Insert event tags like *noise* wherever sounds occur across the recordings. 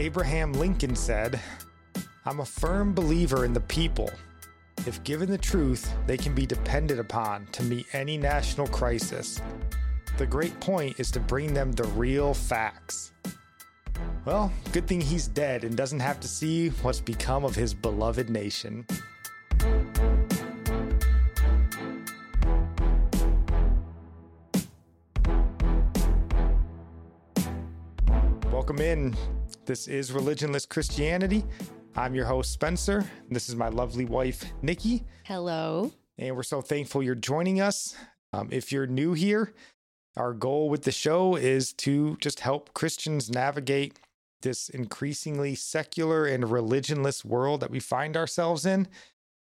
Abraham Lincoln said, I'm a firm believer in the people. If given the truth, they can be depended upon to meet any national crisis. The great point is to bring them the real facts. Well, good thing he's dead and doesn't have to see what's become of his beloved nation. Welcome in. This is Religionless Christianity. I'm your host, Spencer. This is my lovely wife, Nikki. Hello. And we're so thankful you're joining us. Um, if you're new here, our goal with the show is to just help Christians navigate this increasingly secular and religionless world that we find ourselves in.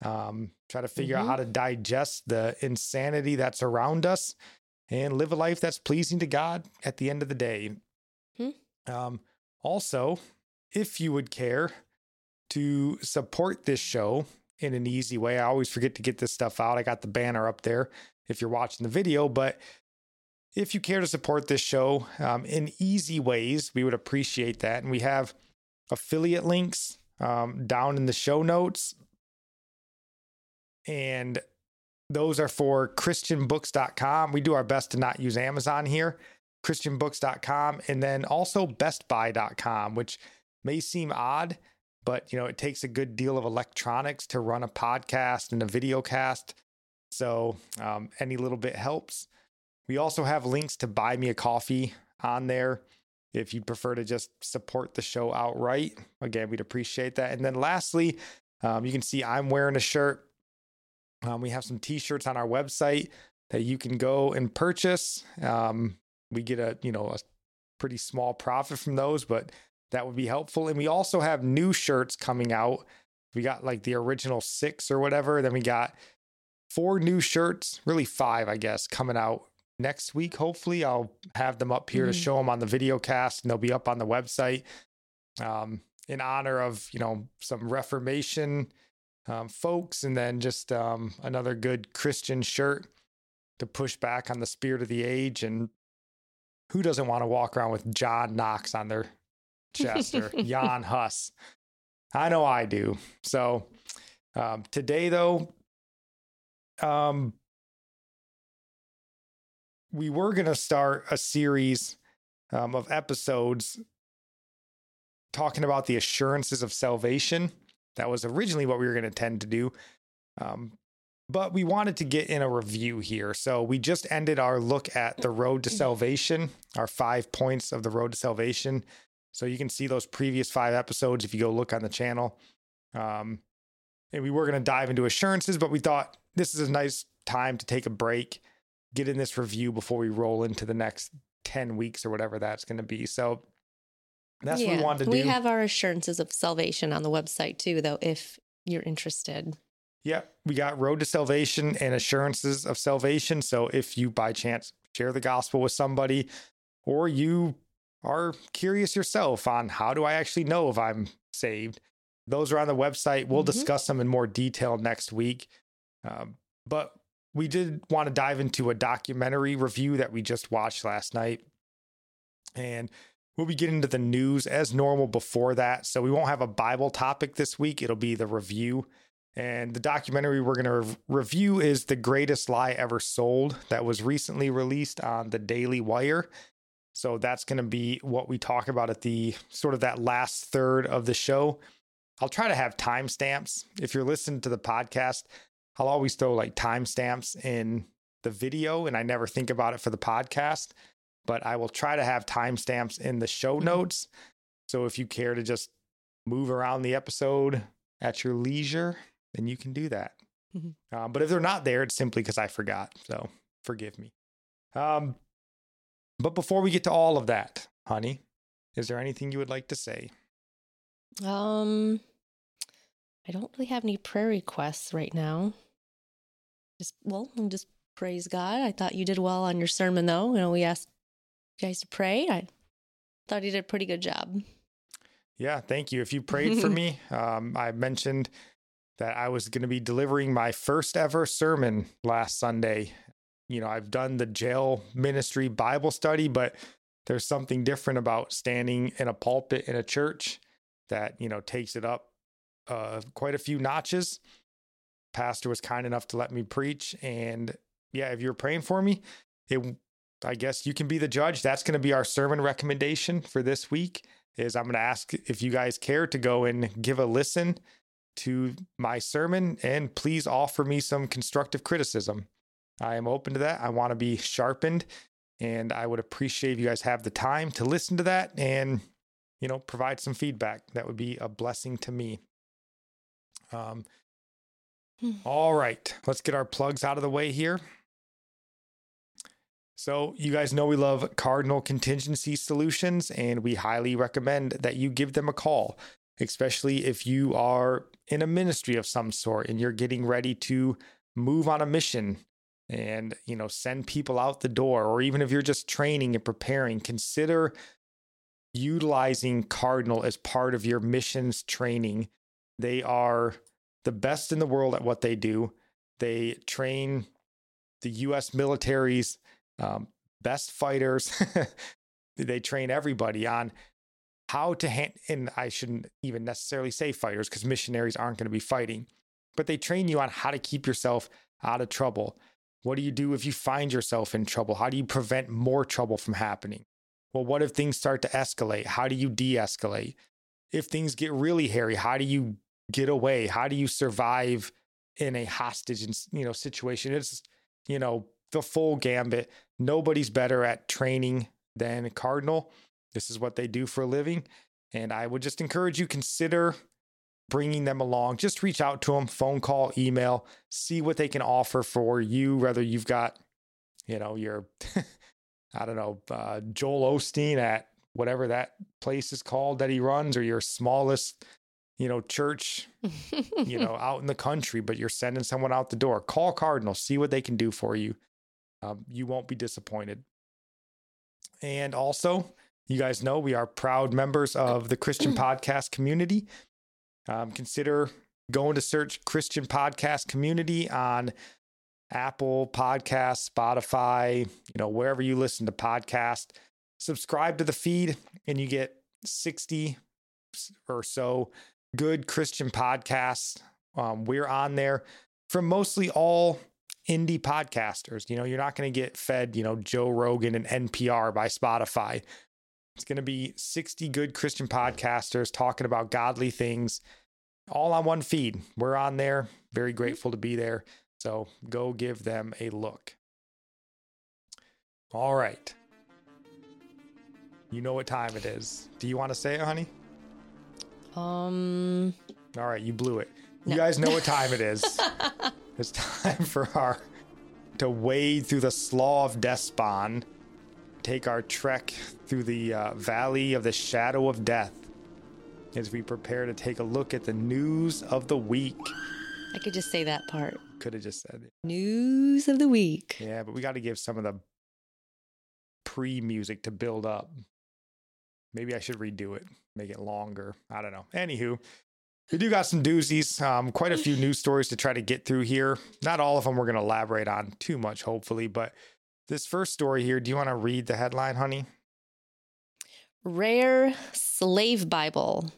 Um, try to figure Mm-hmm. out how to digest the insanity that's around us and live a life that's pleasing to God at the end of the day. Hmm. Um, also, if you would care to support this show in an easy way, I always forget to get this stuff out. I got the banner up there if you're watching the video, but if you care to support this show um, in easy ways, we would appreciate that. And we have affiliate links um, down in the show notes. And those are for christianbooks.com. We do our best to not use Amazon here. christianbooks.com and then also bestbuy.com, which may seem odd, but you know, it takes a good deal of electronics to run a podcast and a video cast. So um, any little bit helps. We also have links to buy me a coffee on there if you'd prefer to just support the show outright. Again, we'd appreciate that. And then lastly, um, you can see I'm wearing a shirt. Um, we have some t-shirts on our website that you can go and purchase. Um, we get a you know a pretty small profit from those, but that would be helpful. And we also have new shirts coming out. We got like the original six or whatever. Then we got four new shirts, really five, I guess, coming out next week. Hopefully, I'll have them up here to Mhm. show them on the video cast, and they'll be up on the website. Um, in honor of you know some Reformation um, folks, and then just um, another good Christian shirt to push back on the spirit of the age. And who doesn't want to walk around with John Knox on their chest or *laughs* Jan Hus? I know I do. So um, today, though, um, we were going to start a series um, of episodes talking about the assurances of salvation. That was originally what we were going to tend to do. Um, but we wanted to get in a review here. So we just ended our look at the road to salvation, our five points of the road to salvation. So you can see those previous five episodes if you go look on the channel. Um, and we were going to dive into assurances, but we thought this is a nice time to take a break, get in this review before we roll into the next 10 weeks or whatever that's going to be. So that's what we wanted to we do. We have our assurances of salvation on the website too, though, if you're interested. Yeah, we got Road to Salvation and Assurances of Salvation. So if you by chance share the gospel with somebody or you are curious yourself on how do I actually know if I'm saved, those are on the website. We'll Mhm. discuss them in more detail next week. Um, but we did want to dive into a documentary review that we just watched last night. And we'll be getting into the news as normal before that. So we won't have a Bible topic this week. It'll be the review. And the documentary we're going to rev- review is The Greatest Lie Ever Sold, that was recently released on the Daily Wire. So that's going to be what we talk about at the sort of that last third of the show. I'll try to have timestamps. If you're listening to the podcast, I'll always throw like timestamps in the video, and I never think about it for the podcast, but I will try to have timestamps in the show mm-hmm. notes. So if you care to just move around the episode at your leisure, then you can do that. Mhm. Um, but if they're not there, it's simply because I forgot. So forgive me. Um, But before we get to all of that, honey, is there anything you would like to say? Um, I don't really have any prayer requests right now. Just well, just praise God. I thought you did well on your sermon, though. You know, we asked you guys to pray. I thought you did a pretty good job. Yeah, thank you. If you prayed for *laughs* me, um, I mentioned that I was going to be delivering my first ever sermon last Sunday. You know, I've done the jail ministry Bible study, but there's something different about standing in a pulpit in a church that, you know, takes it up uh, quite a few notches. Pastor was kind enough to let me preach. And yeah, if you're praying for me, it, I guess you can be the judge. That's going to be our sermon recommendation for this week is I'm going to ask if you guys care to go and give a listen to my sermon and please offer me some constructive criticism. I am open to that. I want to be sharpened and I would appreciate if you guys have the time to listen to that and you know provide some feedback. That would be a blessing to me. Um all right, let's get our plugs out of the way here. So, you guys know we love Cardinal Contingency Solutions, and we highly recommend that you give them a call, especially if you are in a ministry of some sort and you're getting ready to move on a mission and you know send people out the door or even if you're just training and preparing consider utilizing cardinal as part of your missions training they are the best in the world at what they do they train the US military's um, best fighters. *laughs* they train everybody on how to hand, and I shouldn't even necessarily say fighters because missionaries aren't going to be fighting, but they train you on how to keep yourself out of trouble. What do you do if you find yourself in trouble? How do you prevent more trouble from happening? Well, what if things start to escalate? How do you de escalate? If things get really hairy, how do you get away? How do you survive in a hostage you know situation? It's you know the full gambit. Nobody's better at training than Cardinal. This is what they do for a living. And I would just encourage you consider bringing them along. Just reach out to them, phone call, email, see what they can offer for you. Whether you've got, you know, your, *laughs* I don't know, uh, Joel Osteen at whatever that place is called that he runs, or your smallest, you know, church, you know, *laughs* out in the country, but you're sending someone out the door. Call Cardinal, see what they can do for you. Um, you won't be disappointed. And also, you guys know we are proud members of the Christian podcast community. Um, consider going to search Christian podcast community on Apple Podcasts, Spotify, you know, wherever you listen to podcasts. Subscribe to the feed, and you get 60 or so good Christian podcasts. Um, we're on there from mostly all indie podcasters. You know, you're not going to get fed, you know, Joe Rogan and NPR by Spotify. It's going to be 60 good Christian podcasters talking about godly things all on one feed. We're on there. Very grateful to be there. So go give them a look. All right. You know what time it is. Do you want to say it, honey? Um. All right, you blew it. You guys know what time it is. *laughs* it's time for our to wade through the slough of Despond, take our trek through the uh, valley of the shadow of death as we prepare to take a look at the news of the week. I could just say that part. Could have just said it. News of the week. Yeah, but we got to give some of the pre music to build up. Maybe I should redo it, make it longer. I don't know. Anywho, we do got some doozies, um, quite a few news stories to try to get through here. Not all of them we're going to elaborate on too much, hopefully, but this first story here, do you want to read the headline, honey? Rare slave Bible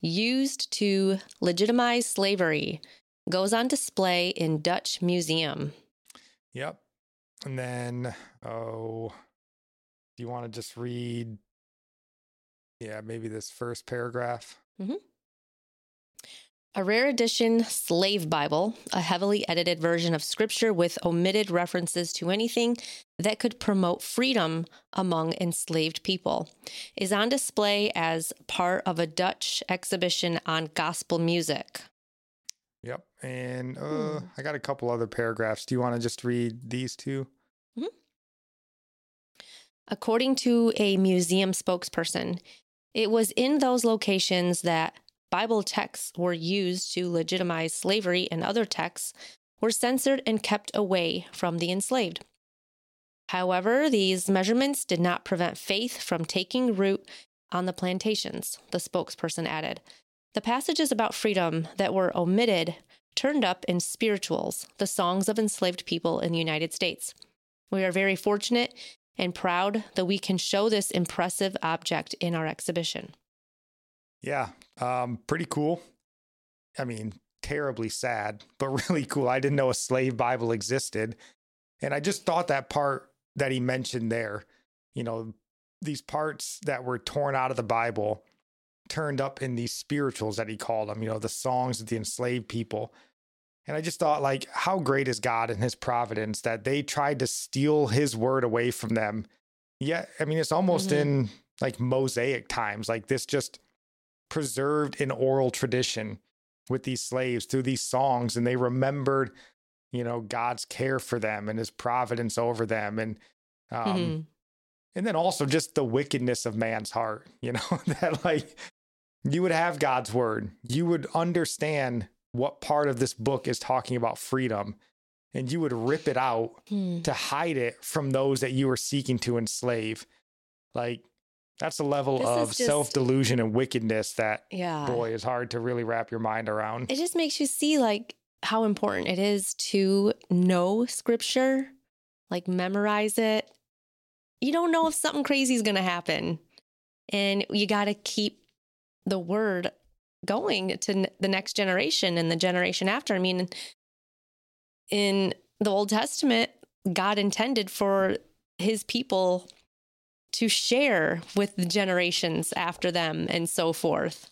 used to legitimize slavery goes on display in Dutch museum. Yep. And then, oh, do you want to just read? Yeah, maybe this first paragraph. Mm-hmm. A rare edition slave Bible, a heavily edited version of scripture with omitted references to anything that could promote freedom among enslaved people, is on display as part of a Dutch exhibition on gospel music. Yep. And uh, Hmm. I got a couple other paragraphs. Do you want to just read these two? According to a museum spokesperson, it was in those locations that Bible texts were used to legitimize slavery and other texts were censored and kept away from the enslaved. However, these measurements did not prevent faith from taking root on the plantations, the spokesperson added. The passages about freedom that were omitted turned up in spirituals, the songs of enslaved people in the United States. We are very fortunate and proud that we can show this impressive object in our exhibition. Yeah, um, pretty cool. I mean, terribly sad, *laughs* but really cool. I didn't know a slave Bible existed. And I just thought that part that he mentioned there, you know, these parts that were torn out of the Bible turned up in these spirituals that he called them, you know, the songs of the enslaved people. And I just thought, like, how great is God and his providence that they tried to steal his word away from them. Yeah, I mean, it's almost mm-hmm. in like Mosaic times, like this just preserved an oral tradition with these slaves through these songs, and they remembered you know God's care for them and His providence over them, and um, mm-hmm. and then also just the wickedness of man's heart. *laughs* You know that like you would have God's word, you would understand what part of this book is talking about freedom, and you would rip it out mm. to hide it from those that you were seeking to enslave. Like that's a level this of just, self delusion and wickedness that, yeah. boy, is hard to really wrap your mind around. It just makes you see, like, how important it is to know scripture, like memorize it. You don't know if something crazy is going to happen. And you got to keep the word going to the next generation and the generation after. I mean, in the Old Testament, God intended for his people to share with the generations after them and so forth.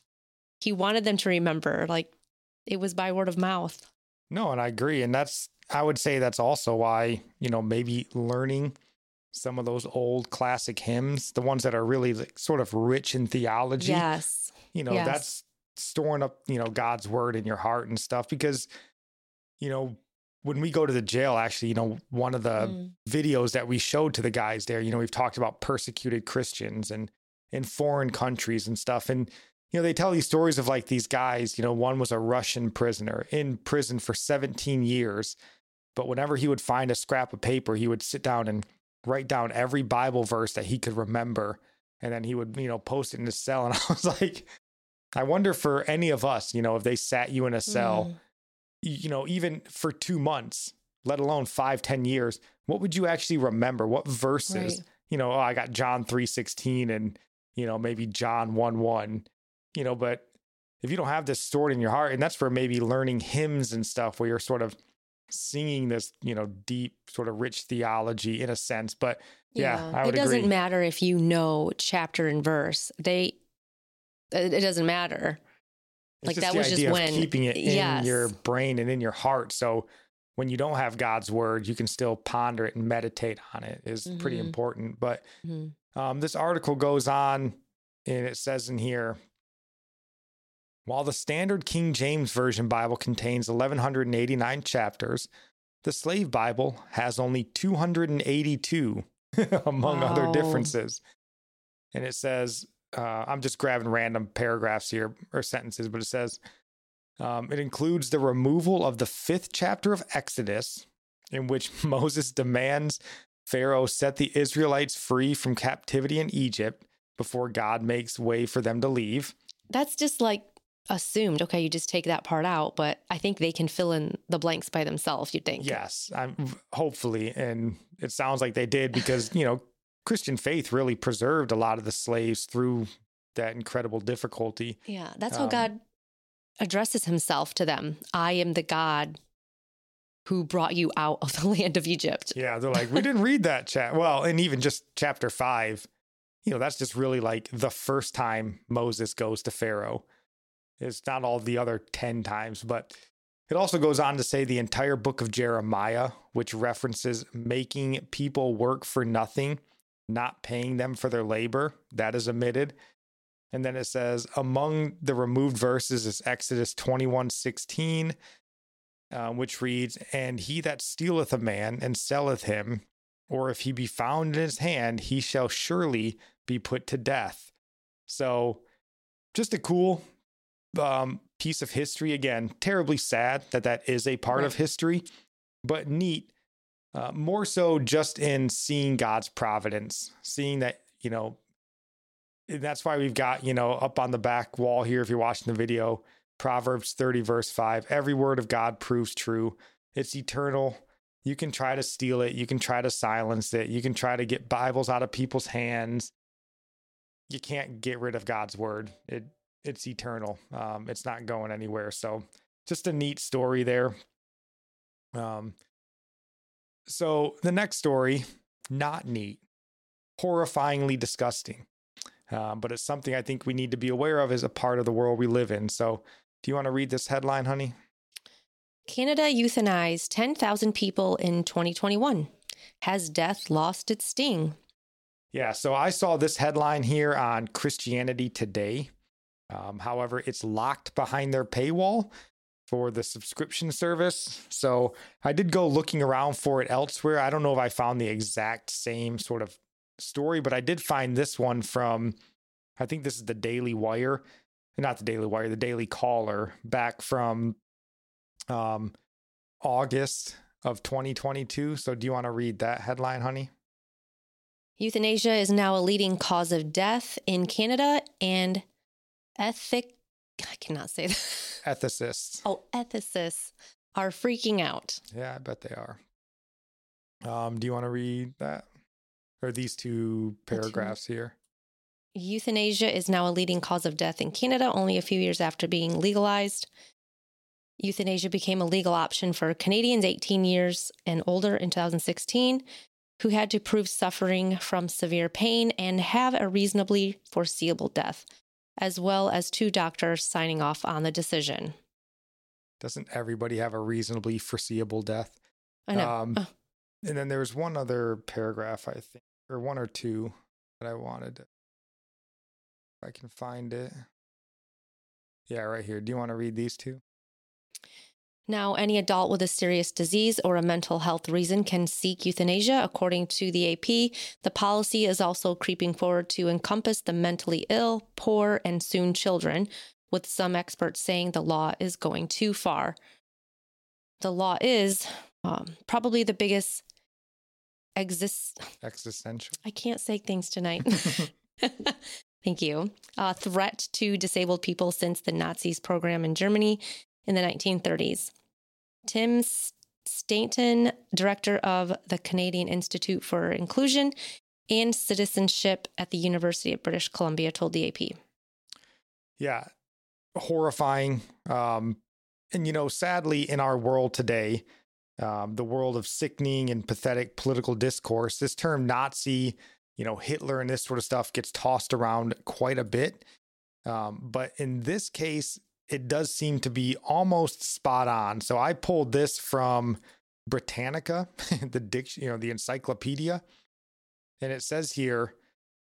He wanted them to remember, like, it was by word of mouth. No, and I agree. And that's, I would say that's also why, you know, maybe learning some of those old classic hymns, the ones that are really like sort of rich in theology. Yes. You know, yes. that's storing up, you know, God's word in your heart and stuff because, you know, when we go to the jail, actually, you know, one of the mm. videos that we showed to the guys there, you know, we've talked about persecuted Christians and in foreign countries and stuff. And you know, they tell these stories of like these guys, you know, one was a Russian prisoner in prison for 17 years. But whenever he would find a scrap of paper, he would sit down and write down every Bible verse that he could remember. And then he would, you know, post it in his cell. *laughs* And I was like, I wonder for any of us, you know, if they sat you in a cell, mm. You know, even for two months, let alone five, ten years, what would you actually remember? What verses? Right. You know, oh, I got John 316 and, you know, maybe John 1 1 you know, but if you don't have this stored in your heart, and that's for maybe learning hymns and stuff where you're sort of singing this, you know, deep, sort of rich theology in a sense. But yeah, yeah it doesn't matter if you know chapter and verse. They, it doesn't matter. It's like that was just when keeping it in yes. your brain and in your heart. So when you don't have God's word, you can still ponder it and meditate on it is mm-hmm. pretty important. But mm-hmm. um, this article goes on and it says in here while the standard King James Version Bible contains 1,189 chapters, the Slave Bible has only 282 *laughs* among wow. other differences. And it says, uh, I'm just grabbing random paragraphs here or sentences, but it says um, it includes the removal of the fifth chapter of Exodus, in which *laughs* Moses demands Pharaoh set the Israelites free from captivity in Egypt before God makes way for them to leave. That's just like assumed, okay, you just take that part out, but I think they can fill in the blanks by themselves, you'd think. Yes, I'm hopefully. And it sounds like they did because, you know, Christian faith really preserved a lot of the slaves through that incredible difficulty. Yeah, that's um, how God addresses himself to them. I am the God who brought you out of the *laughs* land of Egypt. Yeah, they're like, we *laughs* didn't read that chat. Well, and even just chapter five, you know, that's just really like the first time Moses goes to Pharaoh it's not all the other 10 times, but it also goes on to say the entire book of Jeremiah, which references making people work for nothing, not paying them for their labor, that is omitted. And then it says, among the removed verses is Exodus 21 16, uh, which reads, And he that stealeth a man and selleth him or if he be found in his hand, he shall surely be put to death. So, just a cool um, piece of history. Again, terribly sad that that is a part of history, but neat. Uh, more so just in seeing God's providence, seeing that, you know, that's why we've got, you know, up on the back wall here, if you're watching the video, Proverbs 30, verse 5. Every word of God proves true. It's eternal. You can try to steal it. You can try to silence it. You can try to get Bibles out of people's hands. You can't get rid of God's word. It it's eternal. Um, it's not going anywhere. So just a neat story there. Um, so the next story, not neat, horrifyingly disgusting. Um, but it's something I think we need to be aware of as a part of the world we live in. So, do you want to read this headline, honey? Canada euthanized 10,000 people in 2021. Has death lost its sting? Yeah, so I saw this headline here on Christianity Today. Um, however, it's locked behind their paywall for the subscription service. So I did go looking around for it elsewhere. I don't know if I found the exact same sort of story, but I did find this one from, I think this is the Daily Wire, not the Daily Wire, the Daily Caller, back from um, August of 2022. So do you want to read that headline, honey? Euthanasia is now a leading cause of death in Canada, and ethic. I cannot say *laughs* that. Ethicists. Oh, ethicists are freaking out. Yeah, I bet they are. Um, do you want to read that? Or these two paragraphs here? Euthanasia is now a leading cause of death in Canada only a few years after being legalized. Euthanasia became a legal option for Canadians 18 years and older in 2016 who had to prove suffering from severe pain and have a reasonably foreseeable death, as well as two doctors signing off on the decision. Doesn't everybody have a reasonably foreseeable death? I know. Um, Oh, And then there's one other paragraph, I think, or one or two that I wanted. If I can find it. Yeah, right here. Do you want to read these two? Now, any adult with a serious disease or a mental health reason can seek euthanasia. According to the AP, the policy is also creeping forward to encompass the mentally ill, poor, and soon children, with some experts saying the law is going too far. The law is um, probably the biggest exist. Existential. I can't say things tonight. *laughs* *laughs* Thank you. A threat to disabled people since the Nazis program in Germany in the 1930s. Tim Stainton, director of the Canadian Institute for Inclusion and Citizenship at the University of British Columbia, told the AP. yeah. Horrifying. Um and you know sadly in our world today um the world of sickening and pathetic political discourse this term nazi you know hitler and this sort of stuff gets tossed around quite a bit. Um but in this case it does seem to be almost spot on so i pulled this from britannica *laughs* the diction you know the encyclopedia and it says here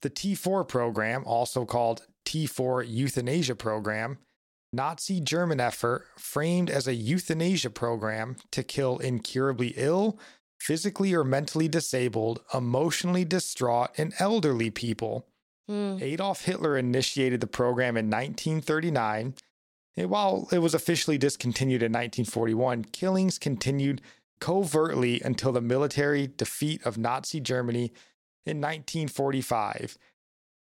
the T4 program, also called T4 Euthanasia Program, Nazi German effort framed as a euthanasia program to kill incurably ill, physically or mentally disabled, emotionally distraught, and elderly people. Hmm. Adolf Hitler initiated the program in 1939. While it was officially discontinued in 1941, killings continued covertly until the military defeat of Nazi Germany in 1945.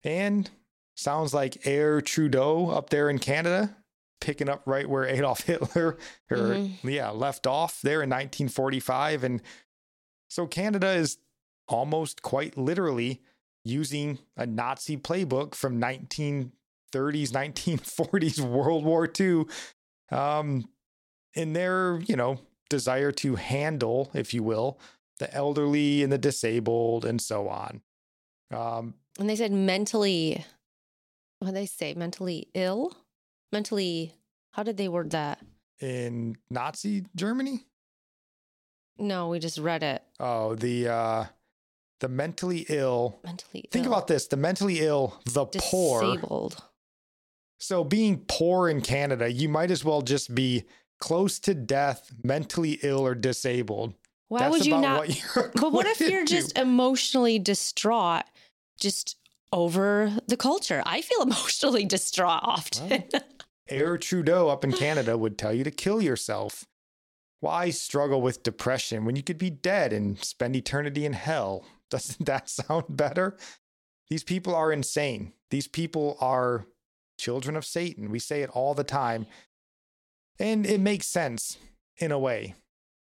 And sounds like Heir Trudeau up there in Canada, picking up right where Adolf Hitler *laughs* or Mhm. yeah, left off there in 1945 and so Canada is almost quite literally using a Nazi playbook from 1930s, 1940s *laughs* World War II um in their, you know, desire to handle, if you will, the elderly and the disabled and so on. Um, And they said mentally, what did they say? Mentally ill? Mentally, how did they word that? in Nazi Germany, No, we just read it. oh, the uh, the mentally ill. Mentally Think ill. about this: the mentally ill, the poor. So, being poor in Canada, you might as well just be close to death, mentally ill, or disabled. Why That's would you not? what *laughs* but what if you're just emotionally distraught, just over the culture? I feel *laughs* emotionally distraught often. Heir Trudeau up in Canada would tell you to kill yourself. Why struggle with depression when you could be dead and spend eternity in hell? *laughs* Doesn't that sound better? These people are insane. These people are children of Satan. We say it all the time. And it makes sense in a way.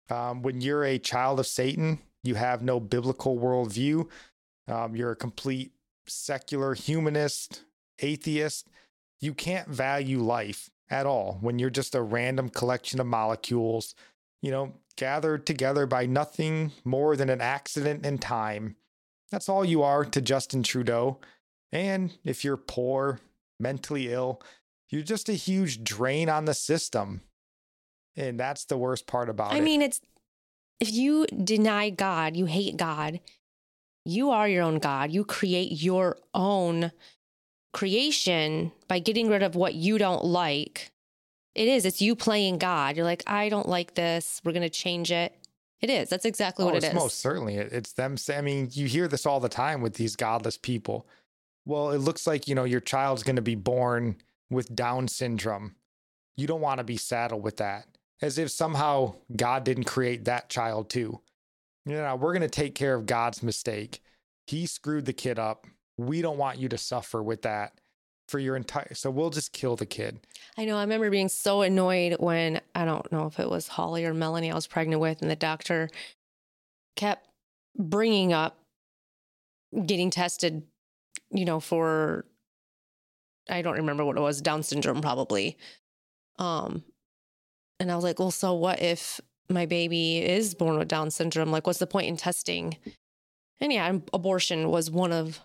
Um, when you're a child of Satan, you have no biblical worldview. Um, you're a complete secular humanist, atheist. You can't value life at all when you're just a random collection of molecules, you know, gathered together by nothing more than an accident in time. That's all you are to Justin Trudeau. And if you're poor, mentally ill, you're just a huge drain on the system. And that's the worst part about I it. I mean, it's if you deny God, you hate God, you are your own God. You create your own creation by getting rid of what you don't like. It is, it's you playing God. You're like, I don't like this. We're going to change it. It is. That's exactly oh, what it is. most certainly. It's them. I mean, you hear this all the time with these godless people. Well, it looks like, you know, your child's going to be born with Down syndrome. You don't want to be saddled with that. As if somehow God didn't create that child too. You know, we're going to take care of God's mistake. He screwed the kid up. We don't want you to suffer with that for your entire. So we'll just kill the kid. I know. I remember being so annoyed when I don't know if it was Holly or Melanie I was pregnant with, and the doctor kept bringing up getting tested, you know, for I don't remember what it was, Down syndrome probably. Um, and I was like, well, so what if my baby is born with Down syndrome? Like, what's the point in testing? And yeah, abortion was one of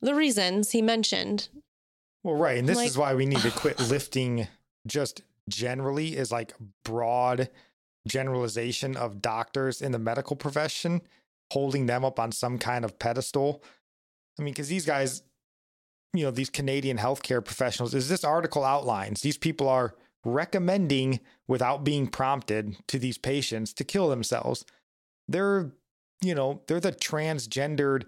the reasons he mentioned. Well, right. And this Like- is why we need to quit *laughs* lifting just generally is like broad generalization of doctors in the medical profession, holding them up on some kind of pedestal. I mean, because these guys, you know, these Canadian healthcare professionals, is this article outlines, these people are recommending without being prompted to these patients to kill themselves. They're, you know, they're the transgendered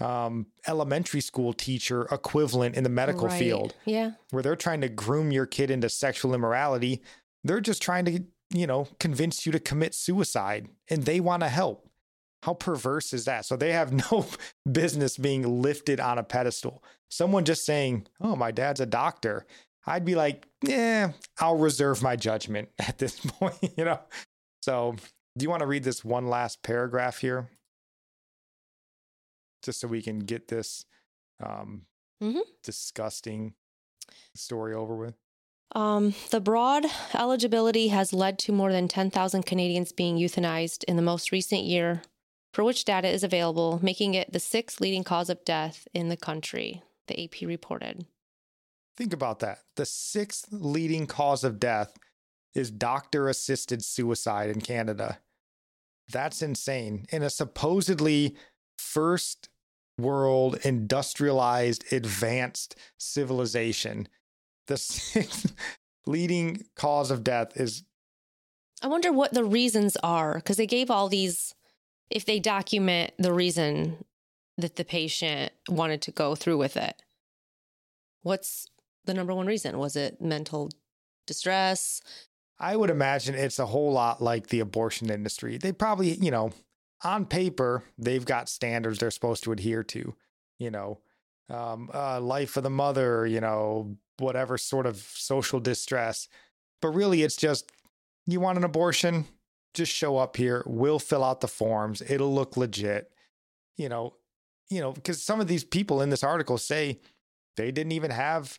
um, elementary school teacher equivalent in the medical Right. field Yeah. where they're trying to groom your kid into sexual immorality. They're just trying to, you know, convince you to commit suicide and they want to help. How perverse is that? So they have *laughs* no business being lifted on a pedestal. Someone just saying, oh, my dad's a doctor. I'd be like, yeah, I'll reserve my judgment *laughs* at this *laughs* point, you know? So do you want to read this one last paragraph here? Just so we can get this um, Mhm. disgusting story over with. Um, the broad eligibility has led to more than 10,000 Canadians being euthanized in the most recent year, for which data is available, making it the sixth leading cause of death in the country, the AP reported. Think about that. The sixth leading cause of death is doctor assisted suicide in Canada. That's insane. In a supposedly first world industrialized advanced civilization, the *laughs* sixth leading cause of death is I wonder what the reasons are, because they gave all these, if they document the reason that the patient wanted to go through with it. What's the number one reason? Was it mental distress? I would imagine it's a whole lot like the abortion industry. They probably, you know, on paper, they've got standards they're supposed to adhere to, you know, um, uh, life of the mother, you know, whatever sort of social distress. But really, it's just you want an abortion, just show up here. We'll fill out the forms. It'll look legit, you know, you know, because some of these people in this article say they didn't even have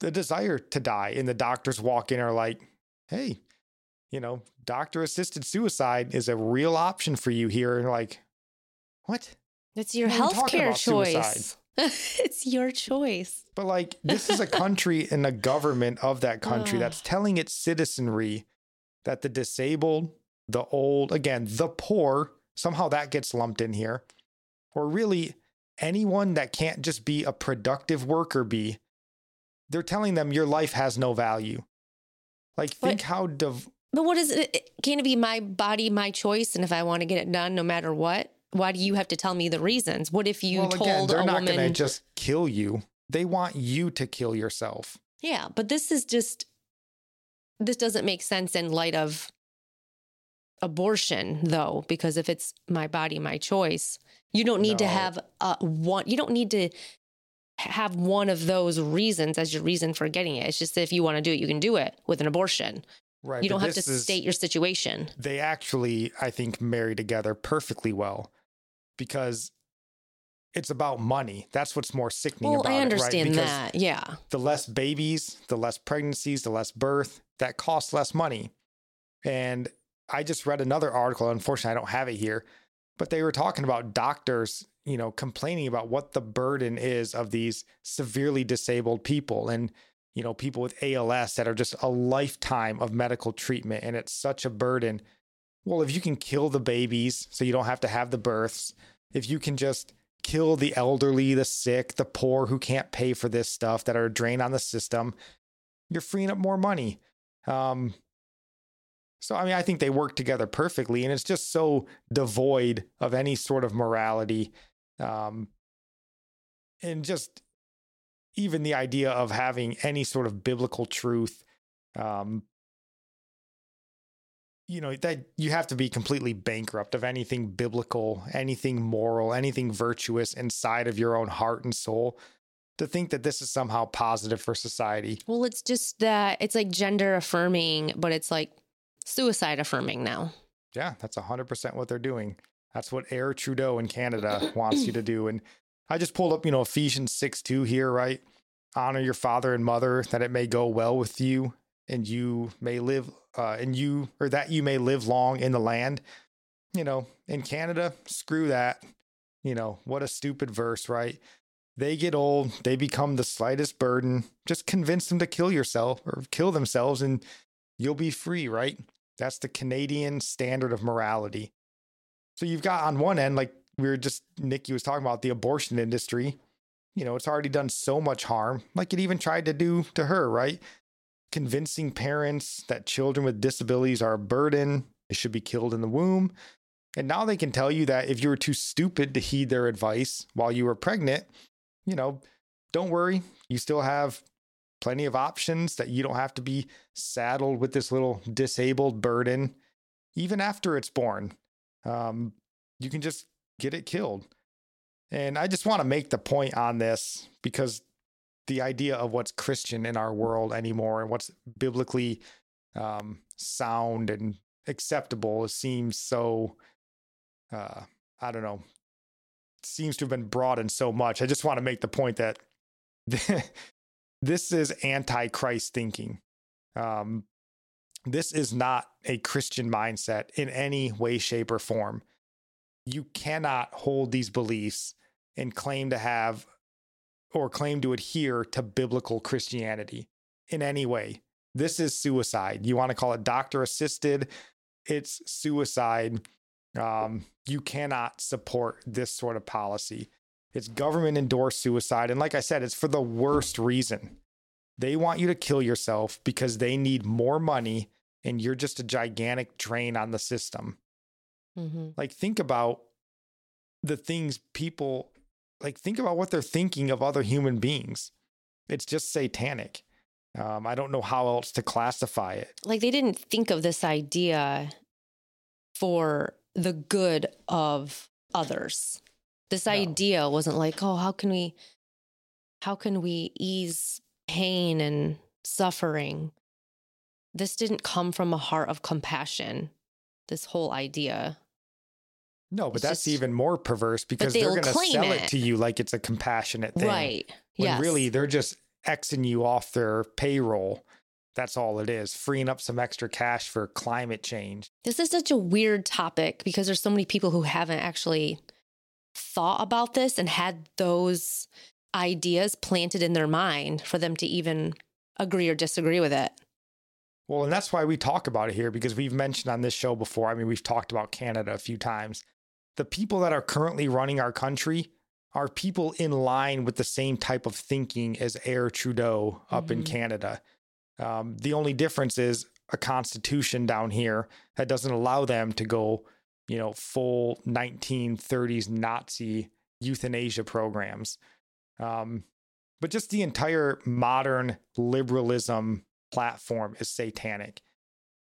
the desire to die, and the doctors walk in and are like, hey, you know, doctor assisted suicide is a real option for you here. And like, what? It's your healthcare choice. *laughs* it's your choice. But like, this is a *laughs* country and a government of that country that's telling its citizenry that the disabled, the old, again, the poor, somehow that gets lumped in here, or really anyone that can't just be a productive worker bee, they're telling them your life has no value. Like, But- think how div- But what is it? Can it be my body, my choice? And if I want to get it done, no matter what, why do you have to tell me the reasons? What if you well, told again, they're a not woman? going to just kill you. They want you to kill yourself. Yeah, but this is just this doesn't make sense in light of abortion though because if it's my body my choice you don't need to have uh, one you don't need to have one of those reasons as your reason for getting it it's just that if you want to do it you can do it with an abortion Right. you don't have to is- state your situation They actually, I think, marry together perfectly well because it's about money. That's what's more sickening well about i it, right? understand that yeah the less babies, the less pregnancies, the less birth, that costs less money. And I just read another article. Unfortunately, I don't have it here, but they were talking about doctors, you know, complaining about what the burden is of these severely disabled people and, you know, people with ALS that are just a lifetime of medical treatment. And it's such a burden. Well, if you can kill the babies so you don't have to have the births, if you can just kill the elderly, the sick, the poor who can't pay for this stuff that are a drain on the system, you're freeing up more money. Um, so, I mean, I think they work together perfectly, and it's just so devoid of any sort of morality. Um, and just even the idea of having any sort of biblical truth. Um, you know that you have to be completely bankrupt of anything biblical, anything moral, anything virtuous inside of your own heart and soul to think that this is somehow positive for society. well it's just that it's like gender affirming but it's like suicide affirming now Yeah, that's 100% what they're doing. That's what Heir Trudeau in Canada *clears throat* wants you to do. And I just pulled up, you know, Ephesians 6 2 here, right? Honor your father and mother that it may go well with you and you may live, uh, and you, or that you may live long in the land. You know, in Canada, screw that. You know, what a stupid verse, right? They get old, they become the slightest burden. Just convince them to kill yourself or kill themselves and you'll be free, right? That's the Canadian standard of morality. So you've got on one end, like we were just, Nikki was talking about the abortion industry. You know, it's already done so much harm, like it even tried to do to her, right? Convincing parents that children with disabilities are a burden, they should be killed in the womb. And now they can tell you that if you were too stupid to heed their advice while you were pregnant, you know, don't worry, you still have plenty of options that you don't have to be saddled with this little disabled burden even after it's born. Um, you can just get it killed. And i just want to make the point on this because the idea of what's christian in our world anymore and what's biblically um, sound and acceptable seems so uh, i don't know seems to have been broadened so much. I just want to make the point that *laughs* this is anti-Christ thinking. Um, this is not a Christian mindset in any way, shape, or form. You cannot hold these beliefs and claim to have or claim to adhere to biblical Christianity in any way. This is suicide. You want to call it doctor assisted, it's suicide. Um, you cannot support this sort of policy. It's government endorsed suicide. And like I said, it's for the worst reason. They want you to kill yourself because they need more money and you're just a gigantic drain on the system. mm-hmm. Like, think about the things people like, think about what they're thinking of other human beings. It's just satanic. Um, I don't know how else to classify it. like they didn't think of this idea for the good of others. This No. idea wasn't like, oh, how can we how can we ease pain and suffering? This didn't come from a heart of compassion. This whole idea. No, but It's that's just- even more perverse because they're going to sell it. it. to you like it's a compassionate thing. Right. When yes. really they're just Xing you off their payroll. That's all it is, freeing up some extra cash for climate change. This is such a weird topic because there's so many people who haven't actually thought about this and had those ideas planted in their mind for them to even agree or disagree with it. Well, and that's why we talk about it here because we've mentioned on this show before. I mean, we've talked about Canada a few times. The people that are currently running our country are people in line with the same type of thinking as Heir Trudeau up in Mhm. Canada. Um, the only difference is a constitution down here that doesn't allow them to go, you know, full 1930s Nazi euthanasia programs. Um, but just the entire modern liberalism platform is satanic.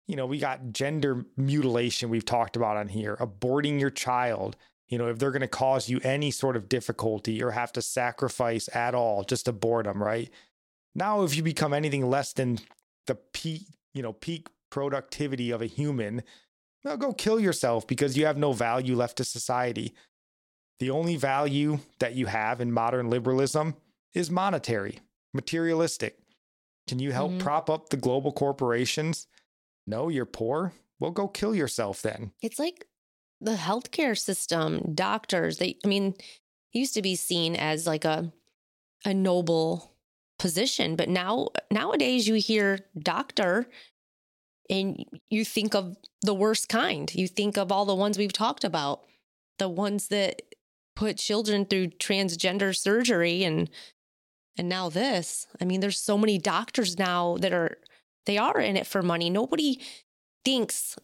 You know, we got gender mutilation we've talked about on here, aborting your child. You know, if they're going to cause you any sort of difficulty or have to sacrifice at all, just abort them, right? Now, if you become anything less than the peak, you know, peak productivity of a human, well, go kill yourself because you have no value left to society. The only value that you have in modern liberalism is monetary, materialistic. Can you help Mhm. prop up the global corporations? No, you're poor. Well, go kill yourself then. It's like the healthcare system, doctors, they I mean, used to be seen as like a a noble position, but now nowadays you hear doctor and you think of the worst kind. You think of all the ones we've talked about, the ones that put children through transgender surgery and and now this. I mean, there's so many doctors now that are they are in it for money. Nobody thinks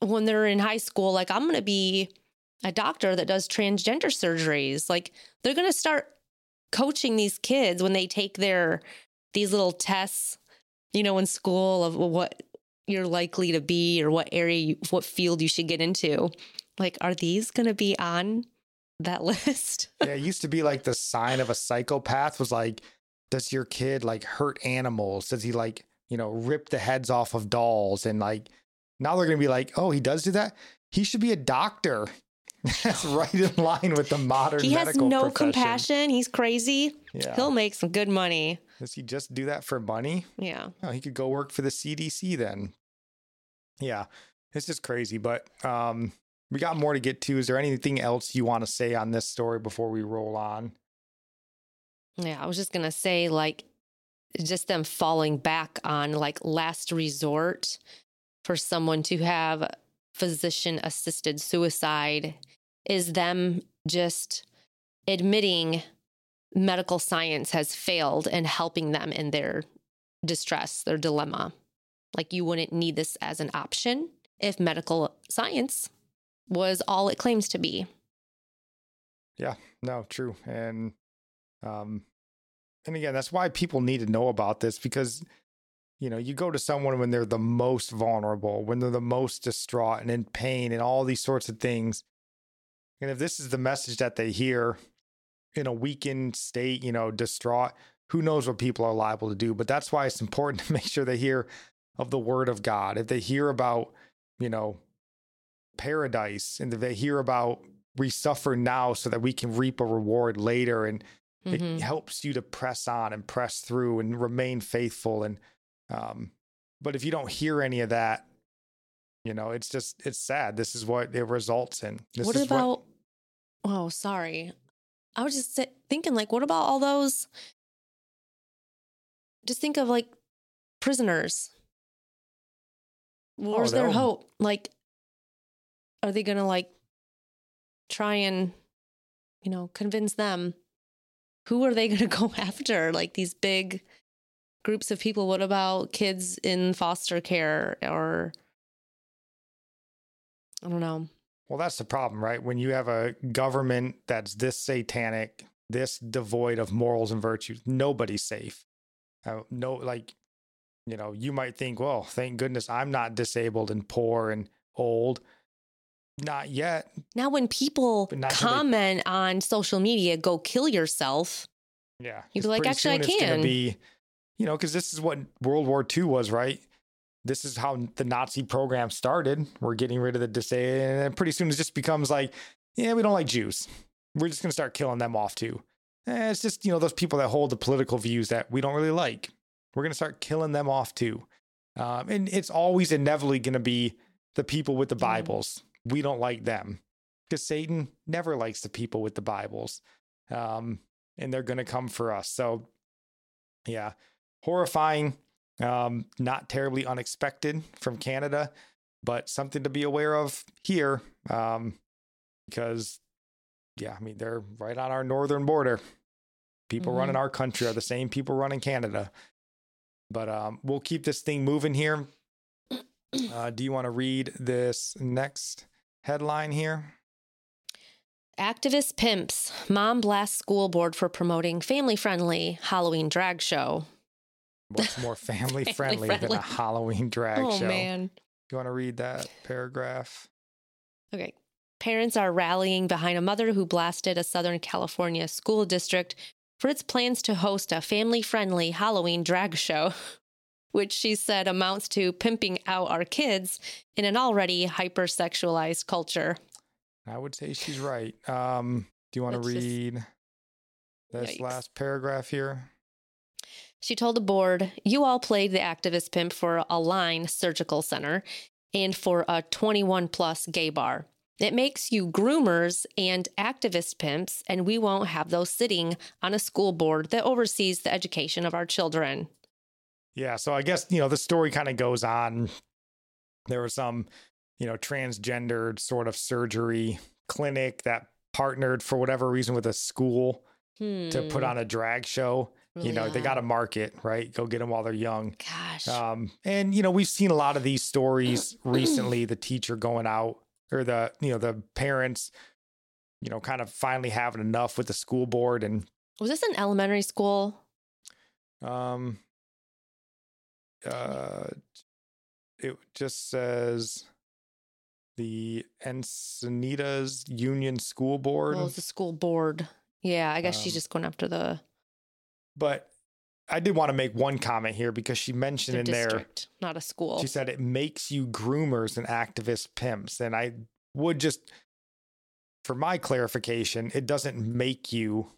when they're in high school, like, I'm going to be a doctor that does transgender surgeries. Like, they're going to start coaching these kids when they take their, these little tests, you know, in school of what you're likely to be or what area, you, what field you should get into. Like, are these going to be on that *laughs* list? yeah, it used to be like the sign of a psychopath was like, does your kid like hurt animals? Does he like, you know, rip the heads off of dolls? And like, now they're going to be like, oh, he does do that? He should be a doctor. *laughs* That's right in line with the modern he has no profession. compassion. He's crazy. Yeah. He'll make some good money. Does he just do that for money? Yeah. Oh, he could go work for the CDC then. Yeah, it's just crazy. But um, we got more to get to. Is there anything else you want to say on this story before we roll on? Yeah, I was just gonna say, like, just them falling back on like last resort for someone to have physician assisted suicide is them just admitting medical science has failed and helping them in their distress, their dilemma. Like, you wouldn't need this as an option if medical science was all it claims to be. Yeah, no, true. And um and again, that's why people need to know about this because you know, you go to someone when they're the most vulnerable, when they're the most distraught and in pain and all these sorts of things. And if this is the message that they hear in a weakened state, you know, distraught, who knows what people are liable to do. But that's why it's important *laughs* to make sure they hear of the word of God. If they hear about, you know, paradise and if they hear about we suffer now so that we can reap a reward later and it Mhm. helps you to press on and press through and remain faithful and um but if you don't hear any of that you know it's just it's sad this is what it results in this what about oh sorry i was just thinking like what about all those just think of like prisoners where's their hope like are they gonna like try and you know convince them? Who are they *laughs* gonna go after? Like these big groups of people what about kids in foster care or i don't know. Well that's the problem right? When you have a government that's this satanic this devoid of morals and virtues nobody's safe. Uh, no like you know you might think well thank goodness i'm not disabled and poor and old not yet Now, when people till they- comment on social media, go kill yourself. Yeah. You'd be like, "Actually, I can." be, you know, because this is what World War II was, right? This is how the Nazi program started. We're getting rid of the disabled, and pretty soon it just becomes like, yeah, we don't like Jews. We're just gonna start killing them off too. Eh, it's just you know those people that hold the political views that we don't really like. We're gonna start killing them off too, um, and it's always inevitably gonna be the people with the Bibles. We don't like them because Satan never likes the people with the Bibles. Um, and they're going to come for us. So, yeah, horrifying, um, not terribly unexpected from Canada, but something to be aware of here um, because, yeah, I mean, they're right on our northern border. People running our country are the same people running Canada. But um, we'll keep this thing moving here. Uh, do you want to read this next headline here? Activist pimps. Mom blasts school board for promoting family friendly Halloween drag show. What's more *laughs* family friendly than a Halloween drag oh, show? man. You want to read that paragraph? Okay. Parents are rallying behind a mother who blasted a Southern California school district for its plans to host a family friendly Halloween drag show, *laughs* which she said amounts to pimping out our kids in an already hypersexualized culture. I would say she's right. Um, do you want to Let's just- read this Yikes. last paragraph here? She told the board, You all played the activist pimp for Align Surgical center and for a 21 plus gay bar. It makes you groomers and activist pimps, and we won't have those sitting on a school board that oversees the education of our children. Yeah, so I guess you know the story kind of goes on. There was some, you know, transgendered sort of surgery clinic that partnered for whatever reason with a school to put Hmm, on a drag show. you really know, they got a odd. market, right? Go get them while they're young. Gosh. Um, and you know, we've seen a lot of these stories *clears throat* recently. The teacher going out, or the you know the parents, you know, kind of finally having enough with the school board, and Was this an elementary school? um, uh, it just says the Encinitas Union School Board, Well, a school board. Yeah, I guess she's Um, just going after the, but I did want to make one comment here because she mentioned in there. not a school. She said it makes you groomers and activist pimps. And I would just, for my clarification, it doesn't make you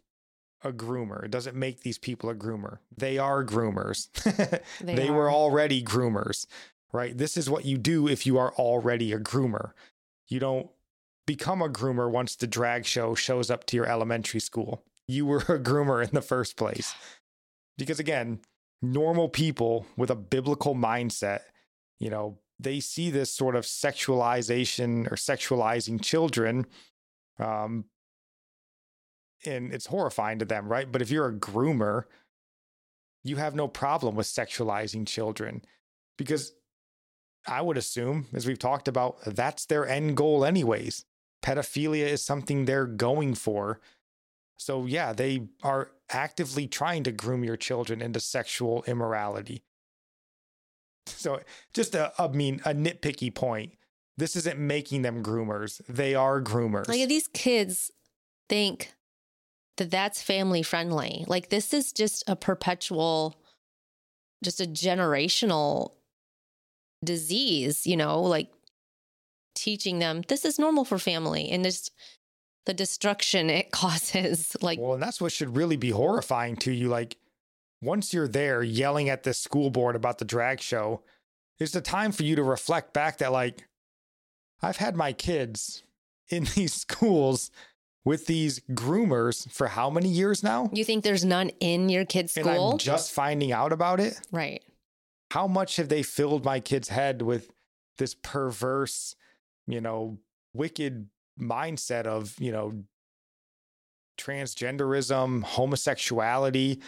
a groomer. It doesn't make these people a groomer. They are groomers. *laughs* they They were already groomers, right? This is what you do if you are already a groomer. You don't become a groomer once the drag show shows up to your elementary school. You were *laughs* a groomer in the first place. *sighs* Because again, normal people with a biblical mindset, you know, they see this sort of sexualization or sexualizing children. Um, and it's horrifying to them, right? But if you're a groomer, you have no problem with sexualizing children because I would assume, as we've talked about, that's their end goal, anyways. Pedophilia is something they're going for. So, yeah, they are actively trying to groom your children into sexual immorality. So, just a, I mean, a nitpicky point. This isn't making them groomers. They are groomers. Like these kids think that that's family friendly. Like this is just a perpetual, just a generational disease, you know, like teaching them this is normal for family and just the destruction it *laughs* causes. Like, Well, and that's what should really be horrifying to you. Like, once you're there yelling at the school board about the drag show, it's the time for you to reflect back that, like, I've had my kids *laughs* in these schools with these groomers for how many years now? you think there's none in your kid's And school? I'm just finding out about it. right. How much have they filled my kid's head with this perverse, you know, wicked mindset of, you know, transgenderism, homosexuality?